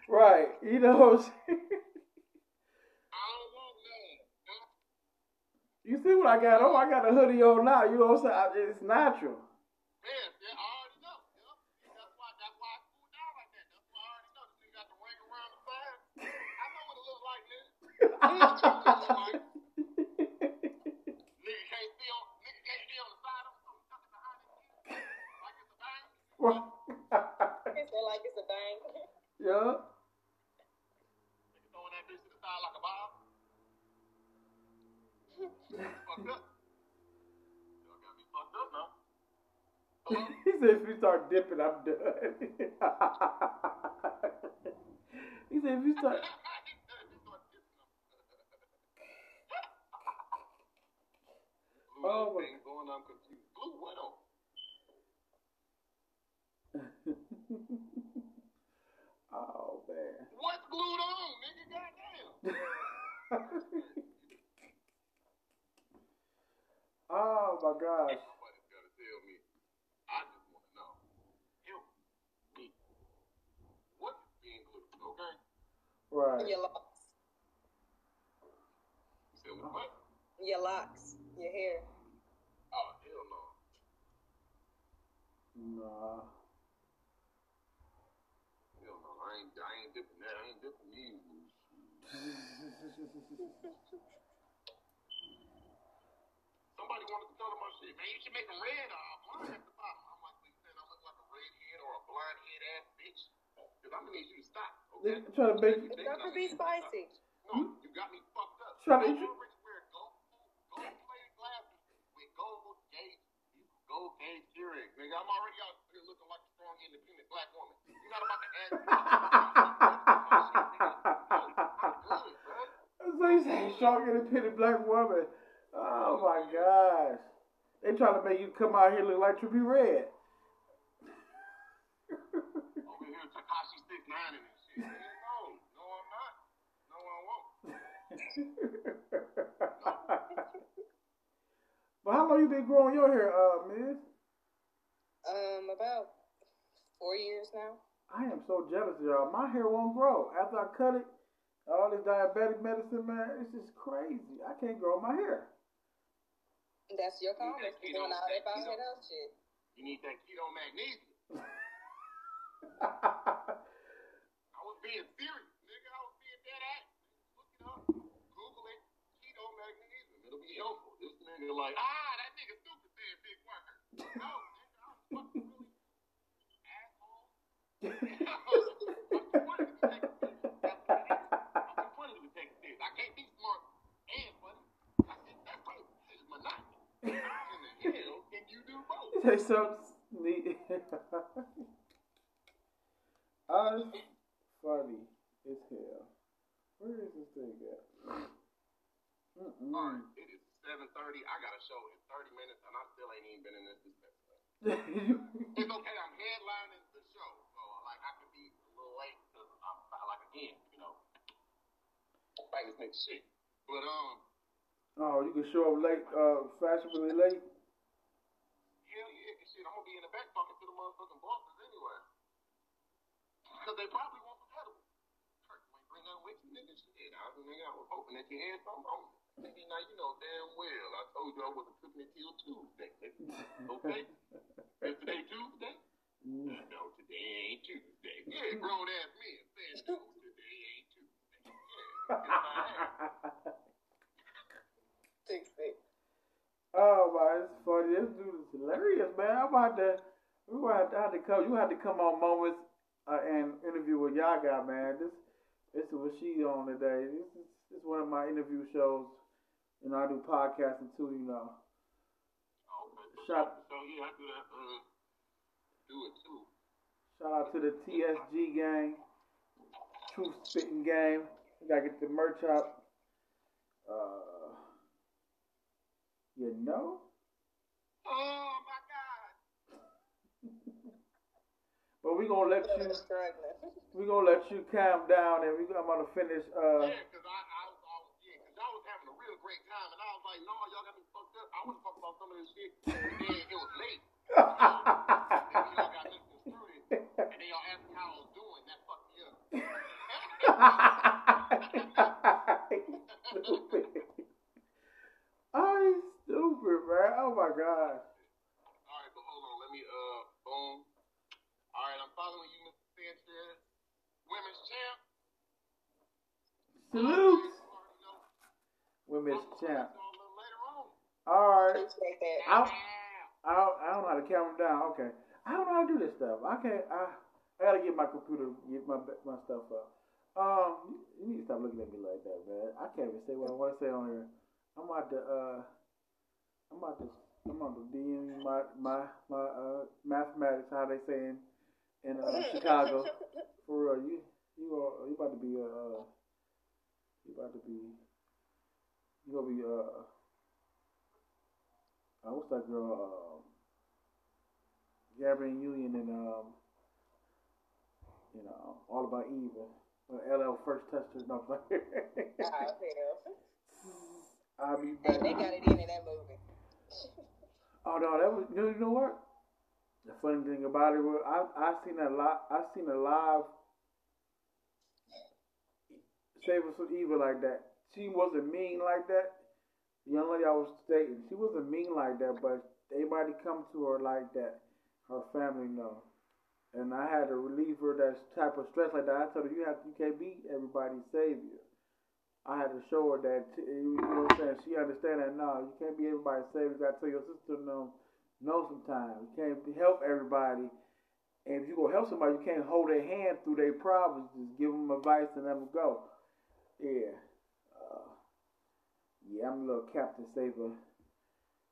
Right, you know. what I'm saying? I don't want none. You see what I got on? I got a hoodie on now. You know what I'm saying? It's natural. Man, yeah, I already know. Yeah. That's why, that's why I cooled down like that. That's why I already know. This nigga got the ring around the side. I know what it looks like, nigga. I know what it looks like. Nigga can't see on, nigga can't see on the side of him, so behind his. Like it's a bang. He like it's a bang. yeah. Nigga throwing that bitch to the side like a bomb. Fucked up. Y'all got me fucked up now. He said if you start dipping, I'm done. he said if you start. Oh, my- going, I'm confused. Blue, what oh man. What's glued on, nigga? Goddamn. oh my gosh. Somebody's gotta tell me. I just want to know. Help me. What is being glued? Okay. Right. Your locks. You said what? Your locks. Your hair. Oh hell no. Nah. Hell no. I ain't. I ain't dipping that. I ain't dipping these. Somebody wanted to tell my shit, man. You should make them red or blind at the bottom. I'm like, you saying I look like a redhead or a blind head ass bitch? Because I'm gonna need you to stop. Okay? They trying to make It's not to be spicy. No, you got me fucked up. Trying to- I already wear gold, gold plated glasses with gold gauge, gold gauge earrings. Nigga, I'm already out here looking like a strong, independent black woman. You're not about to ask me. I'm good. So you say strong independent black woman. Oh my gosh. They trying to make you come out here look like Trippie Redd. Over here, Tekashi 69 and shit. No, no, I'm not. No, I won't. but how long you been growing your hair, uh, Miss? Um, about four years now. I am so jealous of y'all. My hair won't grow. After I cut it, all this diabetic medicine, man, it's just crazy. I can't grow my hair. That's your that comments for keto- doing all that that keto- bald head up shit. You need that keto magnesium. I was being serious, nigga. I was being dead ass. Look it up. Google it. Keto magnesium. It'll be helpful. This nigga like, ah, that nigga stupid said big worker. No, nigga, I was fucking really asshole. I'm too funny to be taking serious. That's what it is. I'm too funny to be taking serious. I can't be smart and funny. I said, that's right. This is monotony. How in the hell can you Say something neat. it's funny as hell. Where is this thing at? Mm-mm. Alright, it is seven thirty. I got a show in thirty minutes, and I still ain't even been in this dispensary. It's okay. I'm headlining the show, so like I could be a little late because I'm like again, you know, this nigga shit. But um, oh, you can show up late, uh, fashionably late. Hell yeah, and shit, I'm gonna be in the back talking to the motherfucking bosses anyway, because they probably want some edible. Kurt, ain't bring nothing with you, nigga. Shit, I was, nigga, I was hoping that you had something on. me. Nigga, now you know damn well I told you I wasn't cooking it till Tuesday. Okay. Is today Tuesday? No, today ain't Tuesday. Yeah, grown ass men saying no, today ain't Tuesday. Yeah, get my. Six six. Oh my, it's funny. This dude is hilarious, man. I'm about to, we gonna have to, have to come. You have to come on moments uh, and interview with y'all Yagi, man. This, this is what she on today. This is, this is one of my interview shows. You know, I do podcasting too. You know. Okay. Shot- So yeah, I do that. Uh, do it too. Shout out to the TSG gang, Truth Spitting Game. We gotta get the merch out. Uh, you know? Oh my God. But we're gonna let you, Still struggling. we gonna let you calm down, and we I'm gonna finish. Uh, Yeah, because I, I was, I was, yeah, because I was having a real great time, and I was like, no, y'all got me fucked up. I want to talk about some of this shit, and then it was late. And then y'all got me construed, and then y'all asked me how I was doing. That fucked me up. stupid. Oh, stupid, man. Oh my god. All right, but hold on. Let me, uh, boom. All right, I'm following you, Mr. Sanchez. Women's champ. Salute, You already know. women's champ. talk to y'all a little later on. All right. I, I, don't, I don't know how to count them down. Okay. I don't know how to do this stuff. I can't. I, I gotta get my computer, get my my stuff up. Um, you need to stop looking at me like that, man. I can't even say what I want to say on here. I'm about to, uh, I'm about to, I'm about to DM you my my my uh mathematics. How they say in in uh, Chicago. For real, you you are you about to be uh you about to be you gonna be uh uh, what's that girl? Um, Gabrielle Union and um, you know, all about Eva. Uh, LL first her. No, Oh. I'll be back. they got it in in that movie. Oh no, that was you know, what? The funny thing about it was I I seen a lot I seen a live us from evil like that. She wasn't mean like that. The young lady I was dating, she wasn't mean like that, but everybody come to her like that. Her family know. And I had to relieve her that type of stress like that. I told her you have you can't be everybody's savior. I had to show her that you know what I'm saying. She understand that now. You can't be everybody's savior. You gotta tell your sister no, no. Sometimes you can't help everybody. And if you go help somebody, you can't hold their hand through their problems. Just give them advice and let them go. Yeah. Uh, yeah, I'm a little Captain Saver.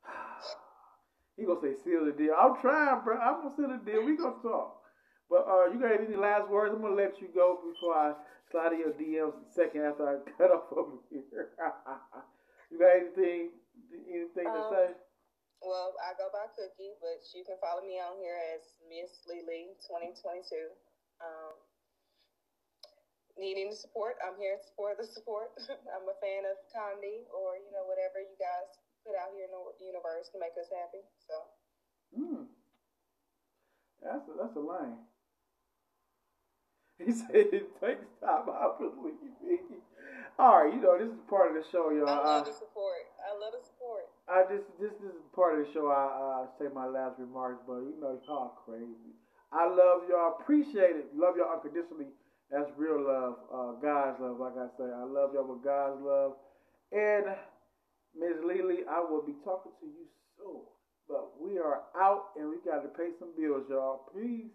he gonna say seal the deal. I'm trying, bro. I'm gonna seal the deal. We gonna talk. But uh, you got any last words? I'm gonna let you go before I slide in your DMs a second after I cut off over here. you got anything anything um, to say? Well, I go by Cookie, but you can follow me on here as Miss Lily 2022. Um, need any support? I'm here to support the support. I'm a fan of comedy or you know whatever you guys put out here in the universe to make us happy. So. Hmm. That's a, that's a line. He said it takes time. I believe me. All right, you know this is part of the show, y'all. I love the support. I love the support. I just this this is part of the show. I uh, say my last remarks, but you know y'all crazy. I love y'all, appreciate it, love y'all unconditionally. That's real love, uh, God's love. Like I say, I love y'all with God's love. And Ms. Lily, I will be talking to you soon. But we are out and we got to pay some bills, y'all. Peace.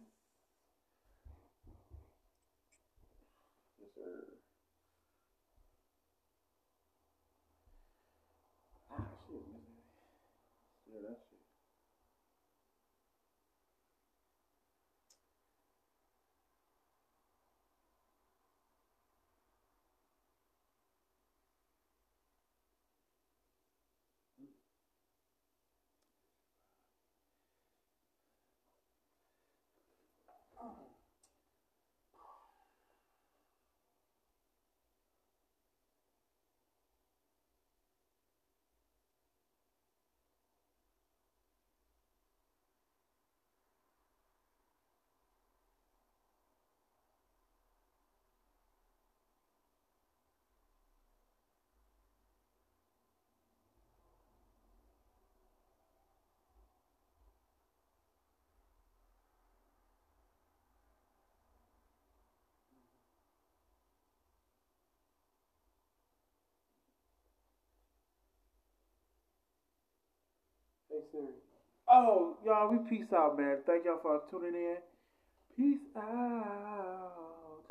Hey Siri. Oh, y'all, we peace out, man. Thank y'all for tuning in. Peace out.